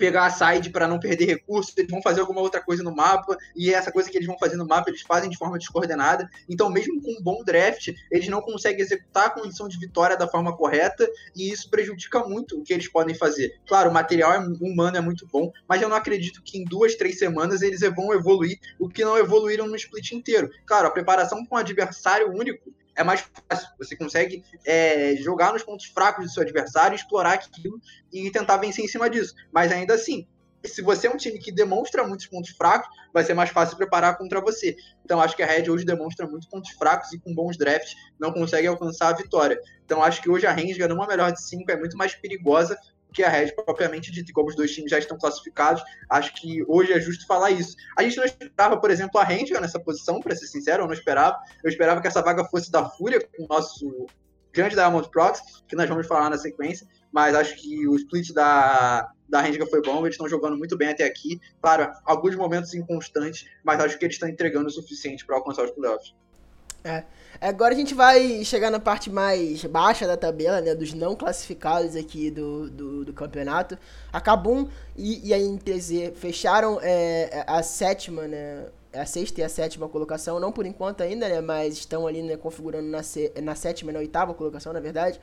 pegar a side para não perder recursos, eles vão fazer alguma outra coisa no mapa, e essa coisa que eles vão fazer no mapa, eles fazem de forma descoordenada. Então, mesmo com um bom draft, eles não conseguem executar a condição de vitória da forma correta, e isso prejudica muito o que eles podem fazer. Claro, o material é, humano é muito bom, mas eu não acredito que em duas, três semanas eles vão evoluir o que não evoluíram no split inteiro. Claro, a preparação com um adversário único é mais fácil. Você consegue é, jogar nos pontos fracos do seu adversário, explorar aquilo e tentar vencer em cima disso. Mas ainda assim, se você é um time que demonstra muitos pontos fracos, vai ser mais fácil preparar contra você. Então acho que a Red hoje demonstra muitos pontos fracos e com bons drafts não consegue alcançar a vitória. Então acho que hoje a Rangers numa melhor de 5 é muito mais perigosa que a Red propriamente dita, como os dois times já estão classificados, acho que hoje é justo falar isso. A gente não esperava, por exemplo, a Ranger nessa posição, para ser sincero, eu não esperava. Eu esperava que essa vaga fosse da Fúria, com o nosso grande Diamond Prox, que nós vamos falar na sequência, mas acho que o split da, da Ranger foi bom, eles estão jogando muito bem até aqui. Claro, alguns momentos inconstantes, mas acho que eles estão entregando o suficiente para alcançar os playoffs. É. Agora a gente vai chegar na parte mais baixa da tabela, né? Dos não classificados aqui do, do, do campeonato. A Kabum e, e a NTZ fecharam é, a sétima, né? A sexta e a sétima colocação, não por enquanto ainda, né? Mas estão ali né, configurando na, na sétima e na oitava colocação, na verdade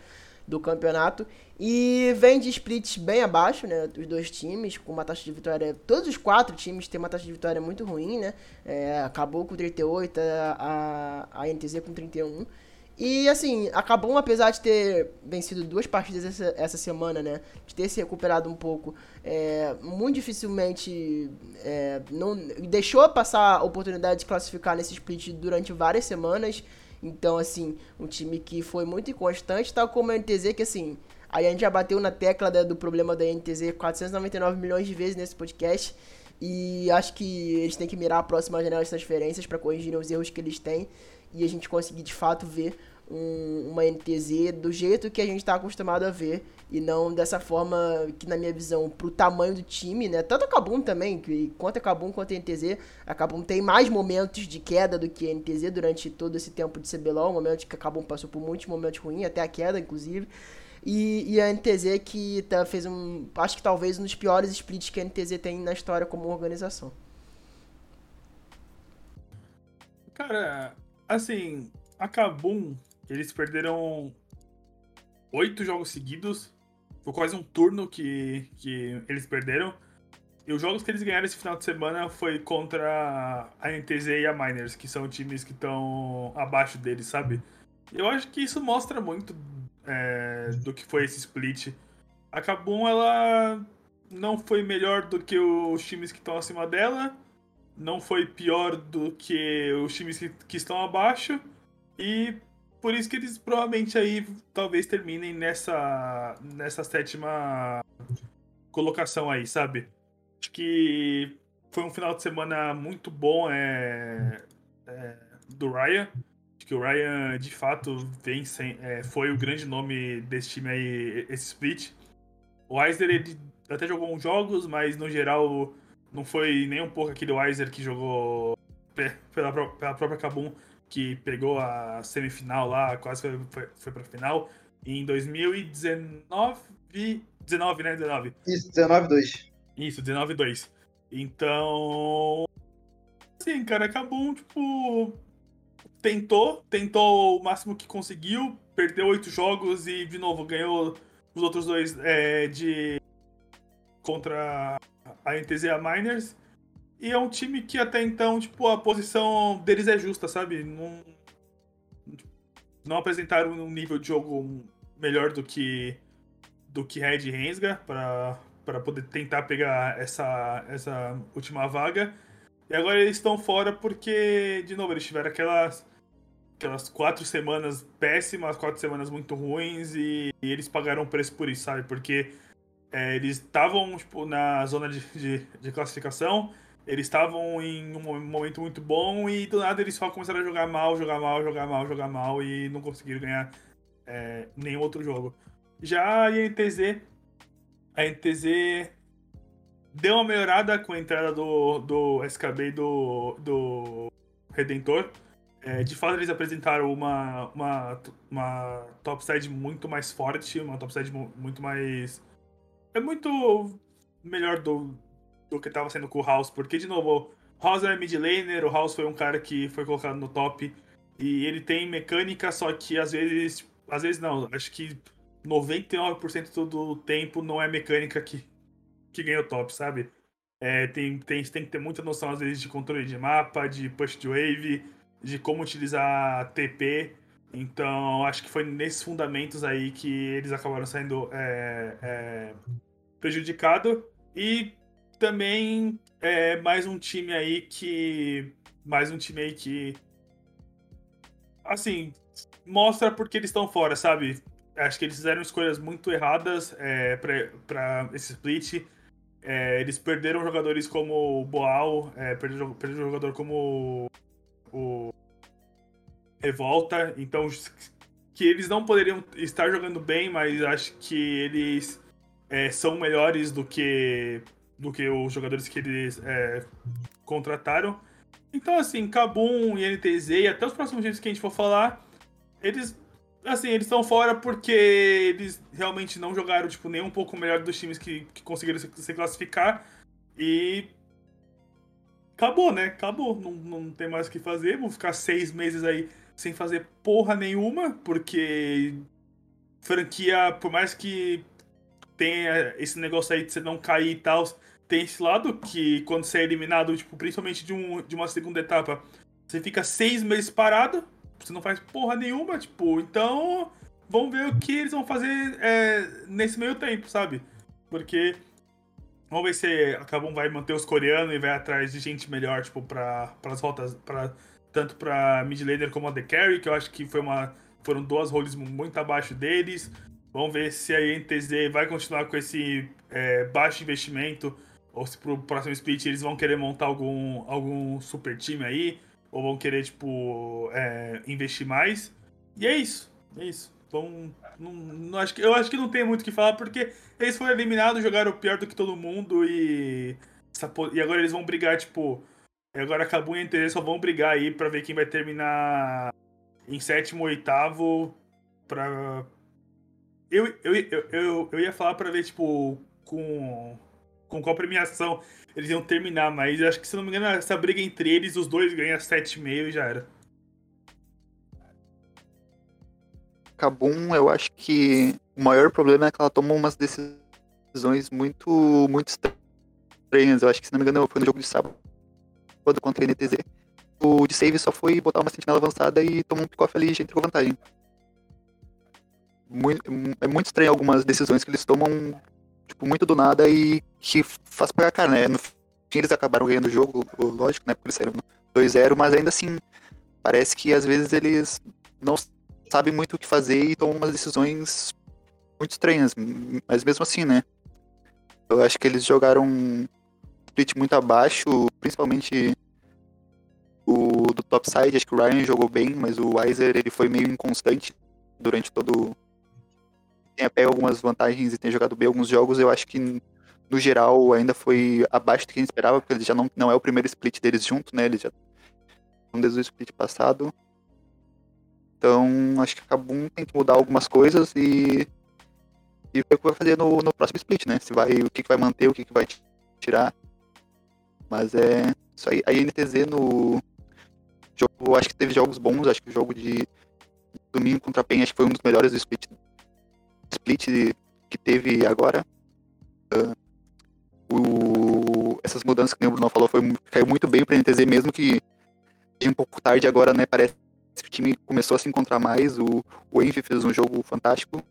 do campeonato. E vem de splits bem abaixo, né? Os dois times, com uma taxa de vitória. Todos os quatro times têm uma taxa de vitória muito ruim, né? É, acabou com 38, a, a NTZ com 31. E assim, acabou, apesar de ter vencido duas partidas essa, essa semana, né? De ter se recuperado um pouco, é, muito dificilmente é, não deixou passar a oportunidade de classificar nesse split durante várias semanas. Então, assim, um time que foi muito inconstante, tal como a NTZ, que assim, aí a gente já bateu na tecla do problema da NTZ 499 milhões de vezes nesse podcast. E acho que eles têm que mirar a próxima janela de transferências para corrigirem os erros que eles têm e a gente conseguir de fato ver um, uma NTZ do jeito que a gente está acostumado a ver e não dessa forma que, na minha visão, pro tamanho do time, né? Tanto a Kabum também, que quanto a Kabum quanto a NTZ, a Kabum tem mais momentos de queda do que a NTZ durante todo esse tempo de CBLOL, momentos que a Kabum passou por muitos momentos ruins, até a queda, inclusive. E, e a NTZ que tá, fez um. Acho que talvez um dos piores splits que a NTZ tem na história como organização. Cara, assim, a Kabum, eles perderam oito jogos seguidos. Foi quase um turno que, que eles perderam. E os jogos que eles ganharam esse final de semana foi contra a NTZ e a Miners, que são times que estão abaixo deles, sabe? Eu acho que isso mostra muito é, do que foi esse split. A Kabum, ela não foi melhor do que os times que estão acima dela, não foi pior do que os times que, que estão abaixo, e por isso que eles provavelmente aí talvez terminem nessa, nessa sétima colocação aí, sabe? Acho que foi um final de semana muito bom é, é, do Ryan. Acho que o Ryan, de fato, vem sem, é, foi o grande nome desse time aí, esse split. O Weiser, ele até jogou uns jogos, mas no geral não foi nem um pouco aquele Weiser que jogou pela, pela própria Kabum que pegou a semifinal lá, quase foi, foi, foi pra final. em 2019. 19, né? 19. Isso, 19-2. Isso, 19-2. Então. Assim, cara, acabou, tipo. Tentou, tentou o máximo que conseguiu, perdeu oito jogos e, de novo, ganhou os outros dois é, de. contra a NTZ Miners. E é um time que até então, tipo, a posição deles é justa, sabe? Não, não apresentaram um nível de jogo melhor do que do que Red Rensga para poder tentar pegar essa, essa última vaga. E agora eles estão fora porque, de novo, eles tiveram aquelas, aquelas quatro semanas péssimas, quatro semanas muito ruins e, e eles pagaram o preço por isso, sabe? Porque é, eles estavam tipo, na zona de, de, de classificação eles estavam em um momento muito bom e do nada eles só começaram a jogar mal, jogar mal, jogar mal, jogar mal e não conseguiram ganhar é, nenhum outro jogo. Já a NTZ, a NTZ deu uma melhorada com a entrada do, do SKB e do, do Redentor. É, de fato, eles apresentaram uma, uma, uma topside muito mais forte, uma topside muito mais. É muito melhor do, do que estava sendo com o House, porque, de novo, o House é mid laner, o House foi um cara que foi colocado no top, e ele tem mecânica, só que às vezes, às vezes não, acho que 99% do tempo não é mecânica que, que ganha o top, sabe? É, tem, tem, tem que ter muita noção, às vezes, de controle de mapa, de push de wave, de como utilizar TP. Então, acho que foi nesses fundamentos aí que eles acabaram sendo é, é, prejudicados. E também é mais um time aí que. Mais um time aí que. Assim, mostra porque eles estão fora, sabe? Acho que eles fizeram escolhas muito erradas é, para esse split. É, eles perderam jogadores como o Boal, é, perderam, perderam jogador como o Revolta. Então, que eles não poderiam estar jogando bem, mas acho que eles é, são melhores do que do que os jogadores que eles é, contrataram. Então, assim, Kabum e NTZ e até os próximos times que a gente for falar, eles, assim, eles estão fora porque eles realmente não jogaram, tipo, nem um pouco melhor dos times que, que conseguiram se, se, classificar. E acabou, né? Acabou. Não, não tem mais o que fazer. Vão ficar seis meses aí sem fazer porra nenhuma, porque franquia, por mais que tenha esse negócio aí de você não cair e tal, tem esse lado que quando você é eliminado, tipo, principalmente de, um, de uma segunda etapa, você fica seis meses parado, você não faz porra nenhuma, tipo, então vamos ver o que eles vão fazer é, nesse meio tempo, sabe? Porque vamos ver se acabam vai manter os coreanos e vai atrás de gente melhor, tipo, para as rotas, pra, tanto para mid laner como a The Carry, que eu acho que foi uma, foram duas roles muito abaixo deles. Vamos ver se a NTZ vai continuar com esse é, baixo investimento ou se pro próximo split eles vão querer montar algum, algum super time aí, ou vão querer, tipo, é, investir mais. E é isso, é isso. Vão, não, não, acho que, eu acho que não tem muito o que falar, porque eles foram eliminados, jogaram pior do que todo mundo e. E agora eles vão brigar, tipo. Agora acabou o interesse, só vão brigar aí pra ver quem vai terminar em sétimo oitavo. Pra. Eu, eu, eu, eu, ia falar pra ver, tipo, com com qual premiação eles iam terminar, mas acho que se não me engano, essa briga entre eles, os dois ganham 7,5 e já era. Kabum, eu acho que o maior problema é que ela toma umas decisões muito, muito estranhas. Eu acho que, se não me engano, foi no jogo de sábado contra a NTZ. O de save só foi botar uma sentinela avançada e tomou um pick-off ali e já entregou vantagem. Muito, é muito estranho algumas decisões que eles tomam, tipo, muito do nada e que faz pagar cara, né? No fim eles acabaram ganhando o jogo, lógico, né? Porque eles saíram 2-0, mas ainda assim, parece que às vezes eles não sabem muito o que fazer e tomam umas decisões muito estranhas. Mas mesmo assim, né? Eu acho que eles jogaram um split muito abaixo, principalmente o do topside. Acho que o Ryan jogou bem, mas o Weiser ele foi meio inconstante durante todo. Tem pego algumas vantagens e tem jogado bem alguns jogos. Eu acho que no geral ainda foi abaixo do que a gente esperava, porque ele já não, não é o primeiro split deles junto, né? Ele já desde o split passado. Então, acho que a Kabum tem que mudar algumas coisas e, e ver o que vai fazer no, no próximo split, né? Se vai, o que, que vai manter, o que, que vai tirar. Mas é isso aí. A INTZ no jogo, acho que teve jogos bons, acho que o jogo de domingo contra a PEN acho que foi um dos melhores do split, split que teve agora. Uh, o, essas mudanças que o Bruno falou foi, caiu muito bem para a NTZ, mesmo que um pouco tarde agora, né? Parece que o time começou a se encontrar mais. O, o Envy fez um jogo fantástico.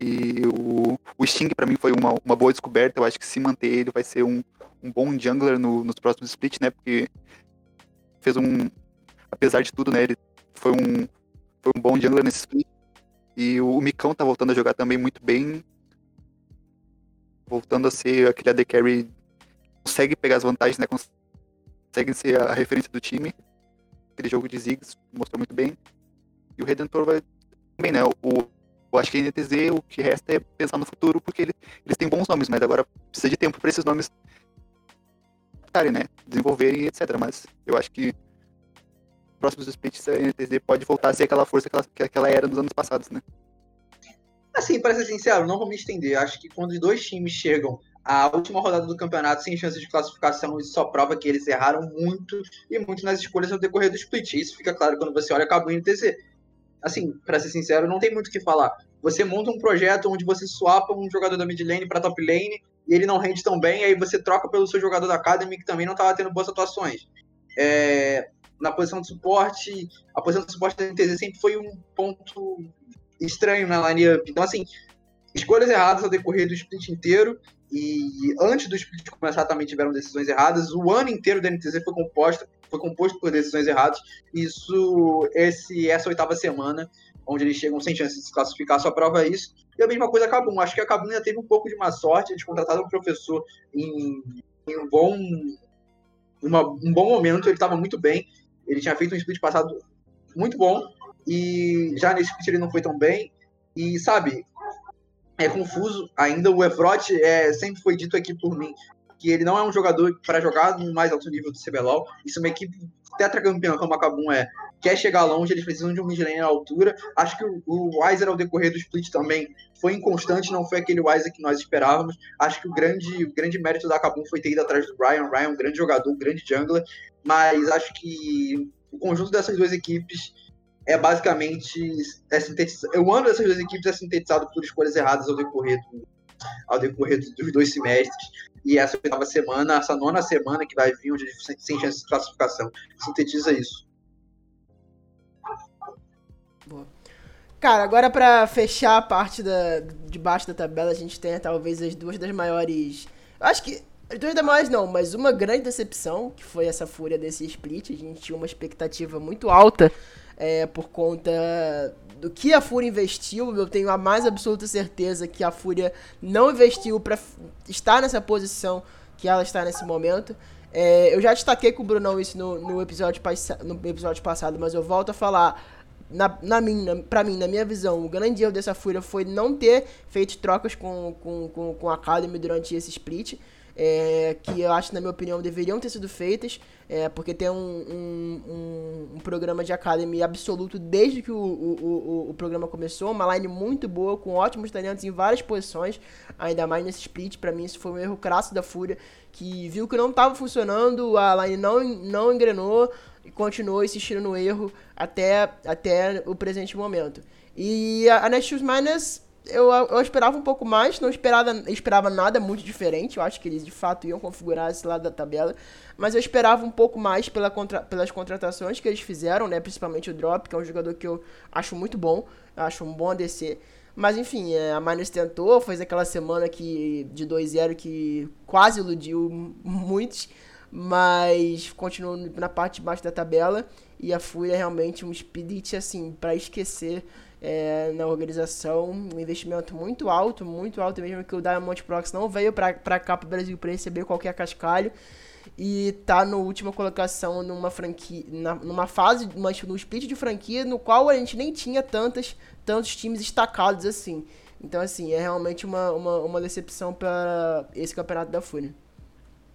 E o, o Sting, para mim, foi uma, uma boa descoberta. Eu acho que se manter ele vai ser um, um bom jungler no, nos próximos splits, né? Porque fez um. Apesar de tudo, né? Ele foi um, foi um bom jungler nesse split. E o, Micão tá voltando a jogar também muito bem. Voltando a ser aquele AD Carry. Consegue pegar as vantagens, né? Consegue ser a referência do time aquele jogo de Ziggs mostrou muito bem. E o Redentor vai também, né? O, eu acho que a NTZ o que resta é pensar no futuro, porque ele, eles têm bons nomes, mas agora precisa de tempo para esses nomes né? Desenvolverem, etc. Mas eu acho que próximos splits a NTZ pode voltar a ser aquela força que ela, que ela era nos anos passados, né? Assim, para ser sincero, não vou me estender. Acho que quando os dois times chegam a última rodada do campeonato sem chance de classificação, isso só prova que eles erraram muito e muito nas escolhas no decorrer do split. Isso fica claro quando você olha a Cabo NTZ. Assim, para ser sincero, não tem muito o que falar. Você monta um projeto onde você swapa um jogador da mid lane para top lane e ele não rende tão bem, aí você troca pelo seu jogador da Academy que também não estava tendo boas atuações. É, na posição de suporte, a posição de suporte da NTZ sempre foi um ponto estranho na lineup. Então, assim, escolhas erradas ao decorrer do split inteiro e antes do split começar também tiveram decisões erradas. O ano inteiro da NTZ foi composto, foi composto por decisões erradas. Isso, esse, essa oitava semana, onde eles chegam sem chance de se classificar, só prova isso. E a mesma coisa a Cabum. Acho que a Cabum ainda teve um pouco de má sorte. Eles contrataram um professor em, em um bom uma, um bom momento. Ele estava muito bem. Ele tinha feito um split passado muito bom. E já nesse split ele não foi tão bem. E, sabe, é confuso ainda. O Efrot é, sempre foi dito aqui por mim que ele não é um jogador para jogar no mais alto nível do CBLOL. Isso é uma equipe tetracampeã como a Kabum é, quer chegar longe, eles precisam de um midlane à altura. Acho que o, o Weiser ao decorrer do split também foi inconstante, não foi aquele Weiser que nós esperávamos. Acho que o grande, o grande mérito da Kabum foi ter ido atrás do Ryan. Ryan um grande jogador, um grande jungler, mas acho que o conjunto dessas duas equipes é basicamente é sintetizado. O ano dessas duas equipes é sintetizado por escolhas erradas ao decorrer, do, ao decorrer dos dois semestres. E essa oitava semana, essa nona semana que vai vir, onde sem chance de classificação, sintetiza isso. Boa. Cara, agora para fechar a parte da, de baixo da tabela, a gente tem talvez as duas das maiores. Acho que. Duas das maiores não, mas uma grande decepção, que foi essa fúria desse split. A gente tinha uma expectativa muito alta é, por conta do que a Fúria investiu. Eu tenho a mais absoluta certeza que a Fúria não investiu para estar nessa posição que ela está nesse momento. É, eu já destaquei com o Brunão isso no, no, episódio, no episódio passado, mas eu volto a falar. Na, na minha, pra mim, na minha visão, o grande erro dessa Fúria foi não ter feito trocas com, com, com, com a Academy durante esse split é, que eu acho, na minha opinião, deveriam ter sido feitas, é, porque tem um, um, um, um, programa de Academy absoluto desde que o, o, o, o, programa começou, uma line muito boa, com ótimos talentos em várias posições, ainda mais nesse split, para mim isso foi um erro crasso da Fúria, que viu que não estava funcionando, a line não, não engrenou, e continuou insistindo no erro até, até o presente momento. E a, a Miners eu, eu esperava um pouco mais, não esperava, esperava nada muito diferente. Eu acho que eles de fato iam configurar esse lado da tabela. Mas eu esperava um pouco mais pela contra, pelas contratações que eles fizeram, né? Principalmente o Drop, que é um jogador que eu acho muito bom. Acho um bom ADC. Mas enfim, é, a Miners tentou, fez aquela semana que, de 2-0 que quase iludiu muitos, mas continuou na parte de baixo da tabela. E a Fúria é realmente um spirit assim, para esquecer é, na organização. Um investimento muito alto, muito alto mesmo, que o Diamond Prox não veio para cá para o Brasil para receber qualquer cascalho. E tá na última colocação numa franquia, numa fase, numa, no split de franquia, no qual a gente nem tinha tantas, tantos times destacados assim. Então, assim, é realmente uma, uma, uma decepção para esse campeonato da Fúria.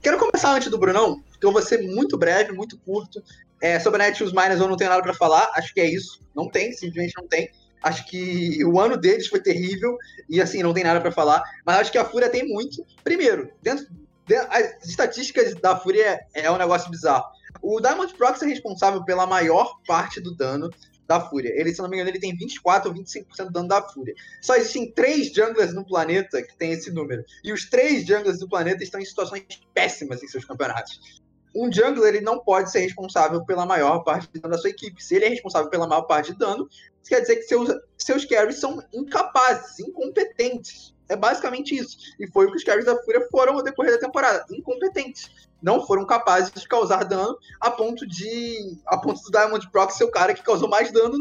Quero começar antes do Brunão, eu vou ser muito breve, muito curto. É, sobre a Netshoes Miners eu não tenho nada para falar, acho que é isso. Não tem, simplesmente não tem. Acho que o ano deles foi terrível e assim, não tem nada para falar. Mas acho que a Fúria tem muito. Primeiro, dentro, dentro as estatísticas da Fúria é, é um negócio bizarro. O Diamond Prox é responsável pela maior parte do dano da Fúria. Ele, se não me engano, ele tem 24 ou 25% do dano da Fúria. Só existem três junglers no planeta que tem esse número. E os três junglers do planeta estão em situações péssimas em seus campeonatos um jungler ele não pode ser responsável pela maior parte do dano da sua equipe. Se ele é responsável pela maior parte do dano, isso quer dizer que seus, seus carries são incapazes, incompetentes. É basicamente isso. E foi o que os carries da Fúria foram ao decorrer da temporada. Incompetentes. Não foram capazes de causar dano a ponto de. a ponto do Diamond Proc ser o cara que causou mais dano.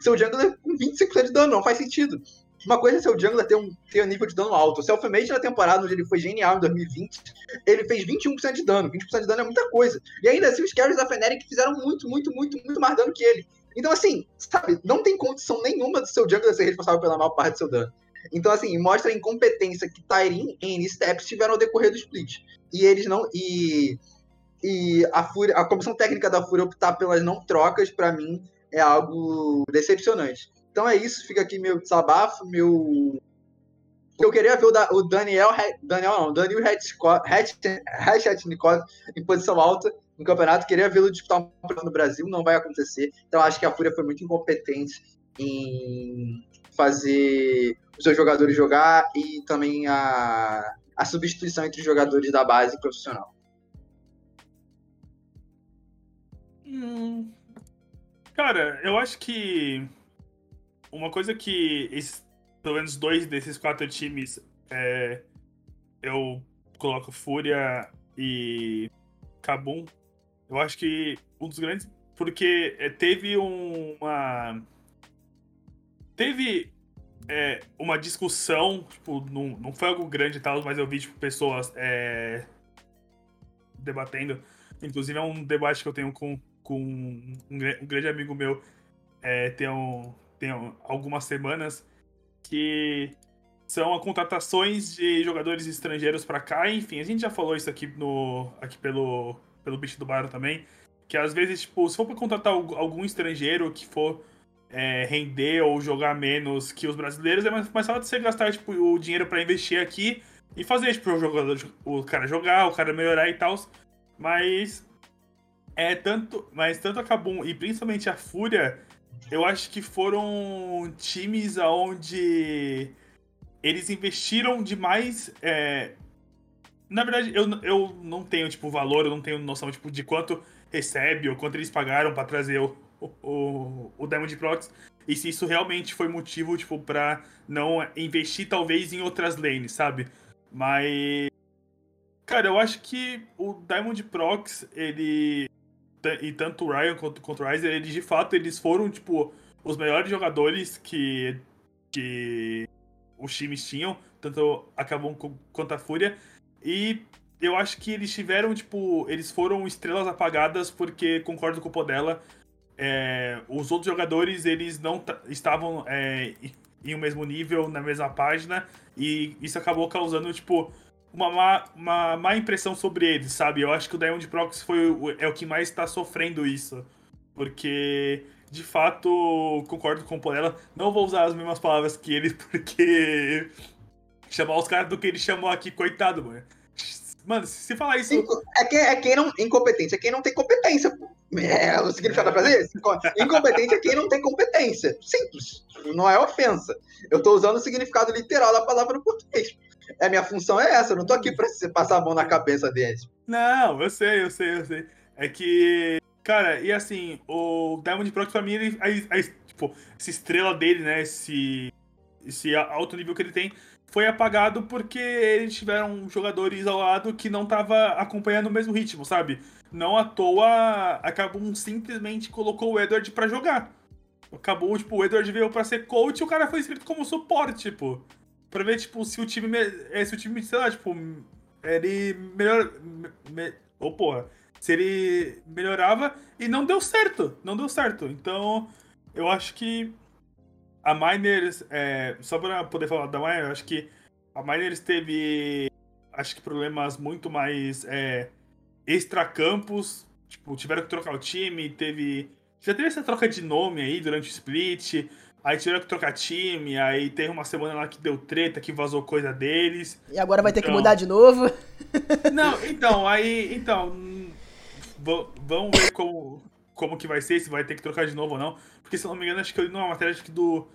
Seu jungler com 25% de dano. Não faz sentido. Uma coisa é seu jungler ter um, ter um nível de dano alto. O Selfmade na temporada onde ele foi genial em 2020, ele fez 21% de dano. 20% de dano é muita coisa. E ainda assim, os carries da Fnatic fizeram muito, muito, muito, muito mais dano que ele. Então, assim, sabe, não tem condição nenhuma do seu jungler ser responsável pela maior parte do seu dano. Então, assim, mostra a incompetência que Tyrin e N-Steps tiveram ao decorrer do split. E eles não. E, e a, a comissão técnica da Fúria optar pelas não trocas, para mim, é algo decepcionante. Então é isso, fica aqui meu desabafo, meu. Eu queria ver o, Daniel, Daniel não, Daniel Hatchetnikov em posição alta no campeonato. Queria vê-lo disputar um campeonato no Brasil, não vai acontecer. Então acho que a Fúria foi muito incompetente em fazer os seus jogadores jogar e também a, a substituição entre os jogadores da base profissional. Hum, cara, eu acho que uma coisa que esses, pelo menos dois desses quatro times é, eu coloco Fúria e Kabum. Eu acho que um dos grandes. Porque é, teve uma. Teve é, uma discussão, tipo, não, não foi algo grande e tal, mas eu vi tipo, pessoas é, debatendo. Inclusive é um debate que eu tenho com, com um, um grande amigo meu. É, tem um, tem algumas semanas, que são contratações de jogadores estrangeiros para cá. Enfim, a gente já falou isso aqui no aqui pelo pelo bicho do bar também, que às vezes tipo, se for para contratar algum estrangeiro que for é, render ou jogar menos que os brasileiros, é mais, mais fácil você gastar tipo, o dinheiro para investir aqui e fazer tipo, o jogador, o cara jogar, o cara melhorar e tal. Mas é tanto, mas tanto a Kabum e principalmente a Fúria eu acho que foram times onde eles investiram demais. É... Na verdade, eu, eu não tenho, tipo, valor, eu não tenho noção, tipo, de quanto recebe ou quanto eles pagaram para trazer o, o, o Diamond Prox. E se isso realmente foi motivo, tipo, pra não investir, talvez, em outras lanes, sabe? Mas... Cara, eu acho que o Diamond Prox, ele e tanto o Ryan quanto, quanto o Riser, eles de fato eles foram, tipo, os melhores jogadores que, que os times tinham, tanto acabam quanto a Fúria. E eu acho que eles tiveram, tipo, eles foram estrelas apagadas porque, concordo com o Podela, é, os outros jogadores, eles não estavam é, em o mesmo nível, na mesma página, e isso acabou causando, tipo, uma má, uma má impressão sobre eles, sabe? Eu acho que o Diamond Proxy foi o, é o que mais está sofrendo isso. Porque, de fato, concordo com o Ponella. Não vou usar as mesmas palavras que ele, porque. Chamar os caras do que ele chamou aqui, coitado, mano. mano, se falar isso. É quem, é quem não. Incompetente é quem não tem competência, pô. É, o significado da frase é esse. Inco- Incompetente é quem não tem competência. Simples. Não é ofensa. Eu tô usando o significado literal da palavra no português. É, minha função é essa. Eu não tô aqui pra passar a mão na cabeça deles. Não, eu sei, eu sei, eu sei. É que. Cara, e assim, o Diamond Prox pra mim, ele, a- a- tipo, essa estrela dele, né? Esse, esse alto nível que ele tem, foi apagado porque eles tiveram jogadores ao lado que não tava acompanhando o mesmo ritmo, sabe? Não à toa, a Kabum simplesmente colocou o Edward pra jogar. Acabou, tipo, o Edward veio pra ser coach e o cara foi inscrito como suporte, tipo. Pra ver, tipo, se o time. me- eh, Se o time, sei lá, tipo, ele melhor. Me, oh, porra. Se ele melhorava e não deu certo. Não deu certo. Então, eu acho que a Miners. É, só pra poder falar da Miners, acho que a Miners teve. Acho que problemas muito mais é, extracampos. Tipo, tiveram que trocar o time, teve. Já teve essa troca de nome aí durante o split. Aí tiveram que trocar time, aí teve uma semana lá que deu treta, que vazou coisa deles. E agora vai ter que Então. mudar de novo. Não, então, aí. Então. va- Vamos ver como, como que vai ser, se vai ter que trocar de novo ou não. Porque se eu não me engano, acho que eu li numa matéria acho que do.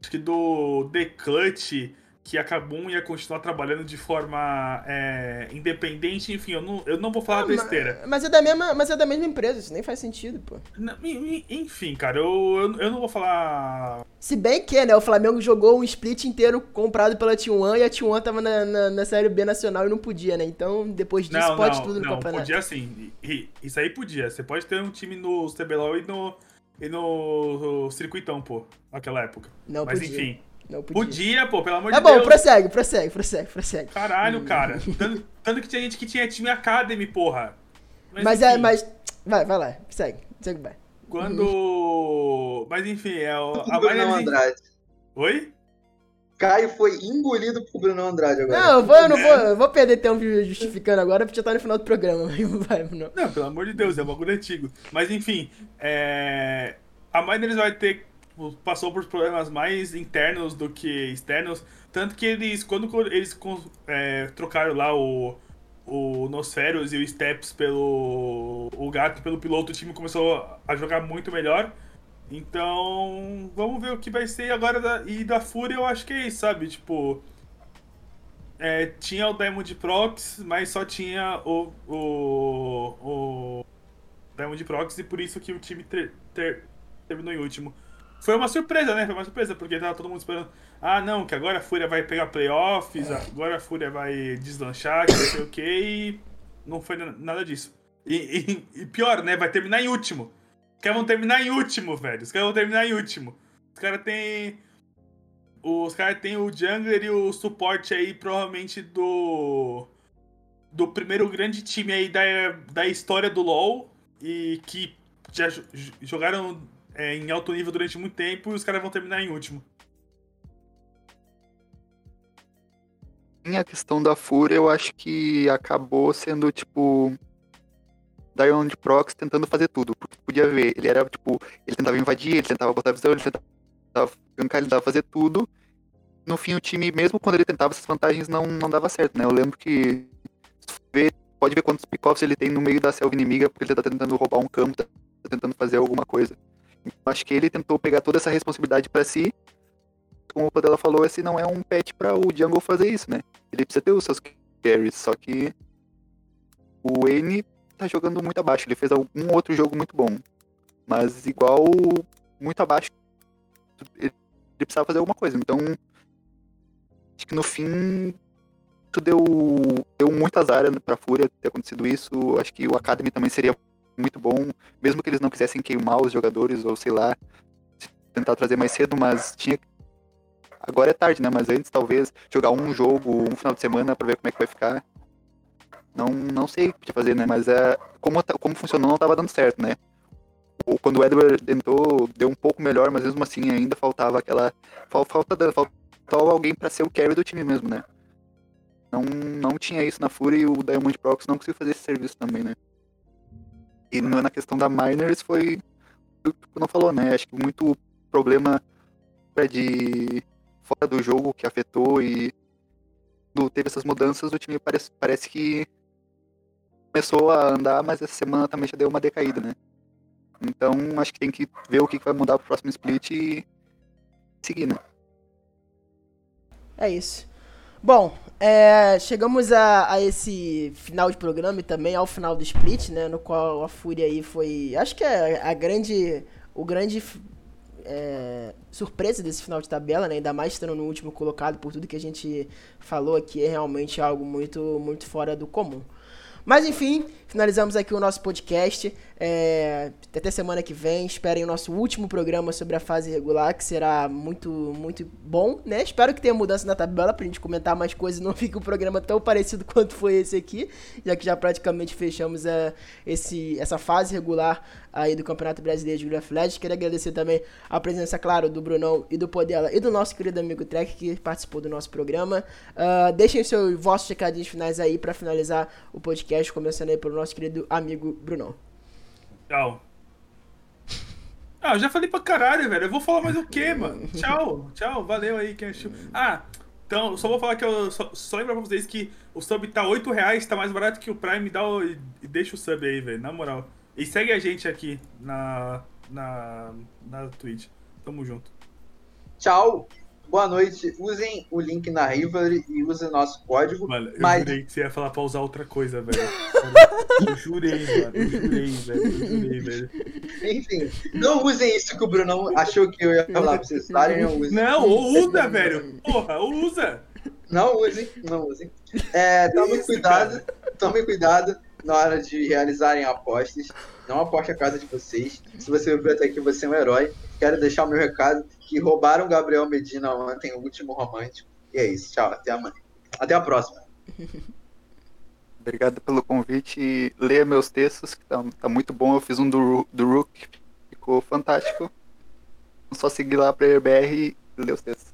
Acho que do The Clutch, que a Kabum ia continuar trabalhando de forma é, independente, enfim, eu não, eu não vou falar besteira. Mas é, da mesma, mas é da mesma empresa, isso nem faz sentido, pô. Não, en- en- Enfim, cara, eu, eu, eu não vou falar. Se bem que, né, o Flamengo jogou um split inteiro comprado pela T1 e a T1 tava na, na, na Série B nacional e não podia, né? Então, depois disso, Não, pode não, tudo no não, campeonato. podia sim. Isso aí podia. Você pode ter um time no CBLOL e no, e no circuitão, pô, naquela época. Não Mas podia. enfim. Não podia. Podia, pô, pelo amor Tá de bom, Deus. prossegue, prossegue, prossegue, prossegue. Caralho, cara. Tanto, tanto que tinha gente que tinha time Academy, porra. Mas, é, enfim, mas. Vai, vai lá, segue, segue vai. Quando. Mas enfim, é o. A Bruno Binance- Andrade. Oi? Caio foi engolido por Bruno Andrade agora. Não, eu vou, eu não vou, eu vou perder tempo justificando agora porque já tá no final do programa. Vai, não. Não, pelo amor de Deus, é um bagulho antigo. Mas enfim, é... a Miners vai ter. Tipo, Passou por problemas mais internos do que externos. Tanto que eles, quando eles é, trocaram lá o, o Nosferos e o Steps pelo o Gato pelo piloto, o time começou a jogar muito melhor. Então, vamos ver o que vai ser agora. Da, e da Fúria, eu acho que é isso, sabe? Tipo, é, tinha o Diamond Prox, mas só tinha o, o, o Diamond Prox e por isso que o time ter- ter- terminou em último. Foi uma surpresa, né? Foi uma surpresa, porque tava todo mundo esperando. Ah, não, que agora a Fúria vai pegar playoffs, agora a Fúria vai deslanchar, que não sei o que, e não foi na- nada disso. E, e- e pior, né? Vai terminar em último. Os caras vão terminar em último, velho. Os caras vão terminar em último. Os caras têm. Os caras têm o jungler e o suporte aí, provavelmente, do. Do primeiro grande time aí da, da história do LoL. E que já jo- jogaram é, em alto nível durante muito tempo e os caras vão terminar em último. A questão da Fúria, eu acho que acabou sendo, tipo, Diamond Prox tentando fazer tudo. Porque podia ver, ele era, tipo, ele tentava invadir, ele tentava botar visão, ele tentava gankar, ele tentava fazer tudo. No fim, o time, mesmo quando ele tentava essas vantagens, não, não dava certo, né? Eu lembro que, ver, pode ver quantos pick-offs ele tem no meio da selva inimiga, porque ele tá tentando roubar um campo, tá tentando fazer alguma coisa. Acho que ele tentou pegar toda essa responsabilidade pra si. Como o Padela falou, esse não é um patch pra o Jungle fazer isso, né? Ele precisa ter os seus carries, só que o N tá jogando muito abaixo. Ele fez algum outro jogo muito bom, mas igual muito abaixo. Ele precisava fazer alguma coisa. Então, acho que no fim deu, deu muito azar pra Fúria ter acontecido isso. Acho que o Academy também seria muito bom, mesmo que eles não quisessem queimar os jogadores ou sei lá, tentar trazer mais cedo, mas tinha Agora é tarde, né? Mas antes, talvez, jogar um jogo, um final de semana pra ver como é que vai ficar. Não, não sei o que fazer, né? Mas é, como, como funcionou, não tava dando certo, né? Ou quando o Edward entrou, deu um pouco melhor, mas mesmo assim ainda faltava aquela. fal- Falta, faltava alguém pra ser o carry do time mesmo, né? Não, não tinha isso na Fury e o Diamond Prox não conseguiu fazer esse serviço também, né? E no- na questão da Miners foi. o que não falou, né? Acho que muito problema é de fora do jogo que afetou e teve essas mudanças, o time parece, parece que começou a andar, mas essa semana também já deu uma decaída, né? Então acho que tem que ver o que vai mudar pro próximo split e seguir, né? É isso. Bom, é, chegamos a, a, esse final de programa e também ao final do split, né? No qual a Fúria aí foi. Acho que é a grande. O grande é, surpresa desse final de tabela, né? Ainda mais estando no último colocado, por tudo que a gente falou aqui, é realmente algo muito, muito fora do comum. Mas enfim, finalizamos aqui o nosso podcast. É, até semana que vem. Esperem o nosso último programa sobre a fase regular, que será muito, muito bom, né? Espero que tenha mudança na tabela pra gente comentar mais coisas e não fique um programa tão parecido quanto foi esse aqui, já que já praticamente fechamos é, esse, essa fase regular aí do Campeonato Brasileiro de of Legends. Queria agradecer também a presença, claro, do Brunão e do Podela e do nosso querido amigo Trek, que participou do nosso programa. Uh, deixem seus vossos recadinhos finais aí para finalizar o podcast, começando aí pelo nosso querido amigo Brunão. Tchau. Ah, eu já falei pra caralho, velho. Eu vou falar mais o quê, mano? Tchau, tchau, valeu aí quem achou. Ah, então, só vou falar que eu só, só lembrar pra vocês que o sub tá 8 reais, tá mais barato que o Prime, dá o, e deixa o sub aí, velho, na moral. E segue a gente aqui na, na, na Twitch. Tamo junto. Tchau boa noite. Usem o link na Rivalry e usem nosso código. Mano, eu mas... jurei que você ia falar pra usar outra coisa, velho. eu jurei, mano. Eu jurei, velho. Eu jurei, velho. Enfim, não usem isso que o Bruno achou que eu ia falar pra vocês usarem. Não, usem. não usa, velho. Porra, usa. Não usem, não usem. É, tomem cuidado, tomem cuidado na hora de realizarem apostas. Não aposte a casa de vocês. Se você viu até aqui, você é um herói. Quero deixar o meu recado que roubaram Gabriel Medina ontem, o último romântico. E é isso. Tchau. Até amanhã. Até a próxima. Obrigado pelo convite. Leia meus textos, que tá, tá muito bom. Eu fiz um do, do Rook, ficou fantástico. Só seguir lá pra EBR e ler os textos.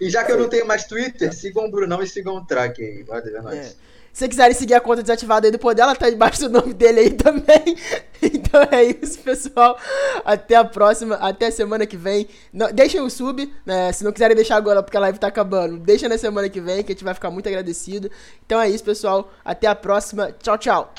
E já que eu não tenho mais Twitter, sigam o Brunão e sigam o Track aí. Valeu, é nóis. É. Se quiserem seguir a conta desativada aí do poder, ela tá debaixo do nome dele aí também. Então é isso, pessoal. Até a próxima, até a semana que vem. Não, deixem o sub, né? Se não quiserem deixar agora porque a live tá acabando, deixa na semana que vem que a gente vai ficar muito agradecido. Então é isso, pessoal. Até a próxima. Tchau, tchau.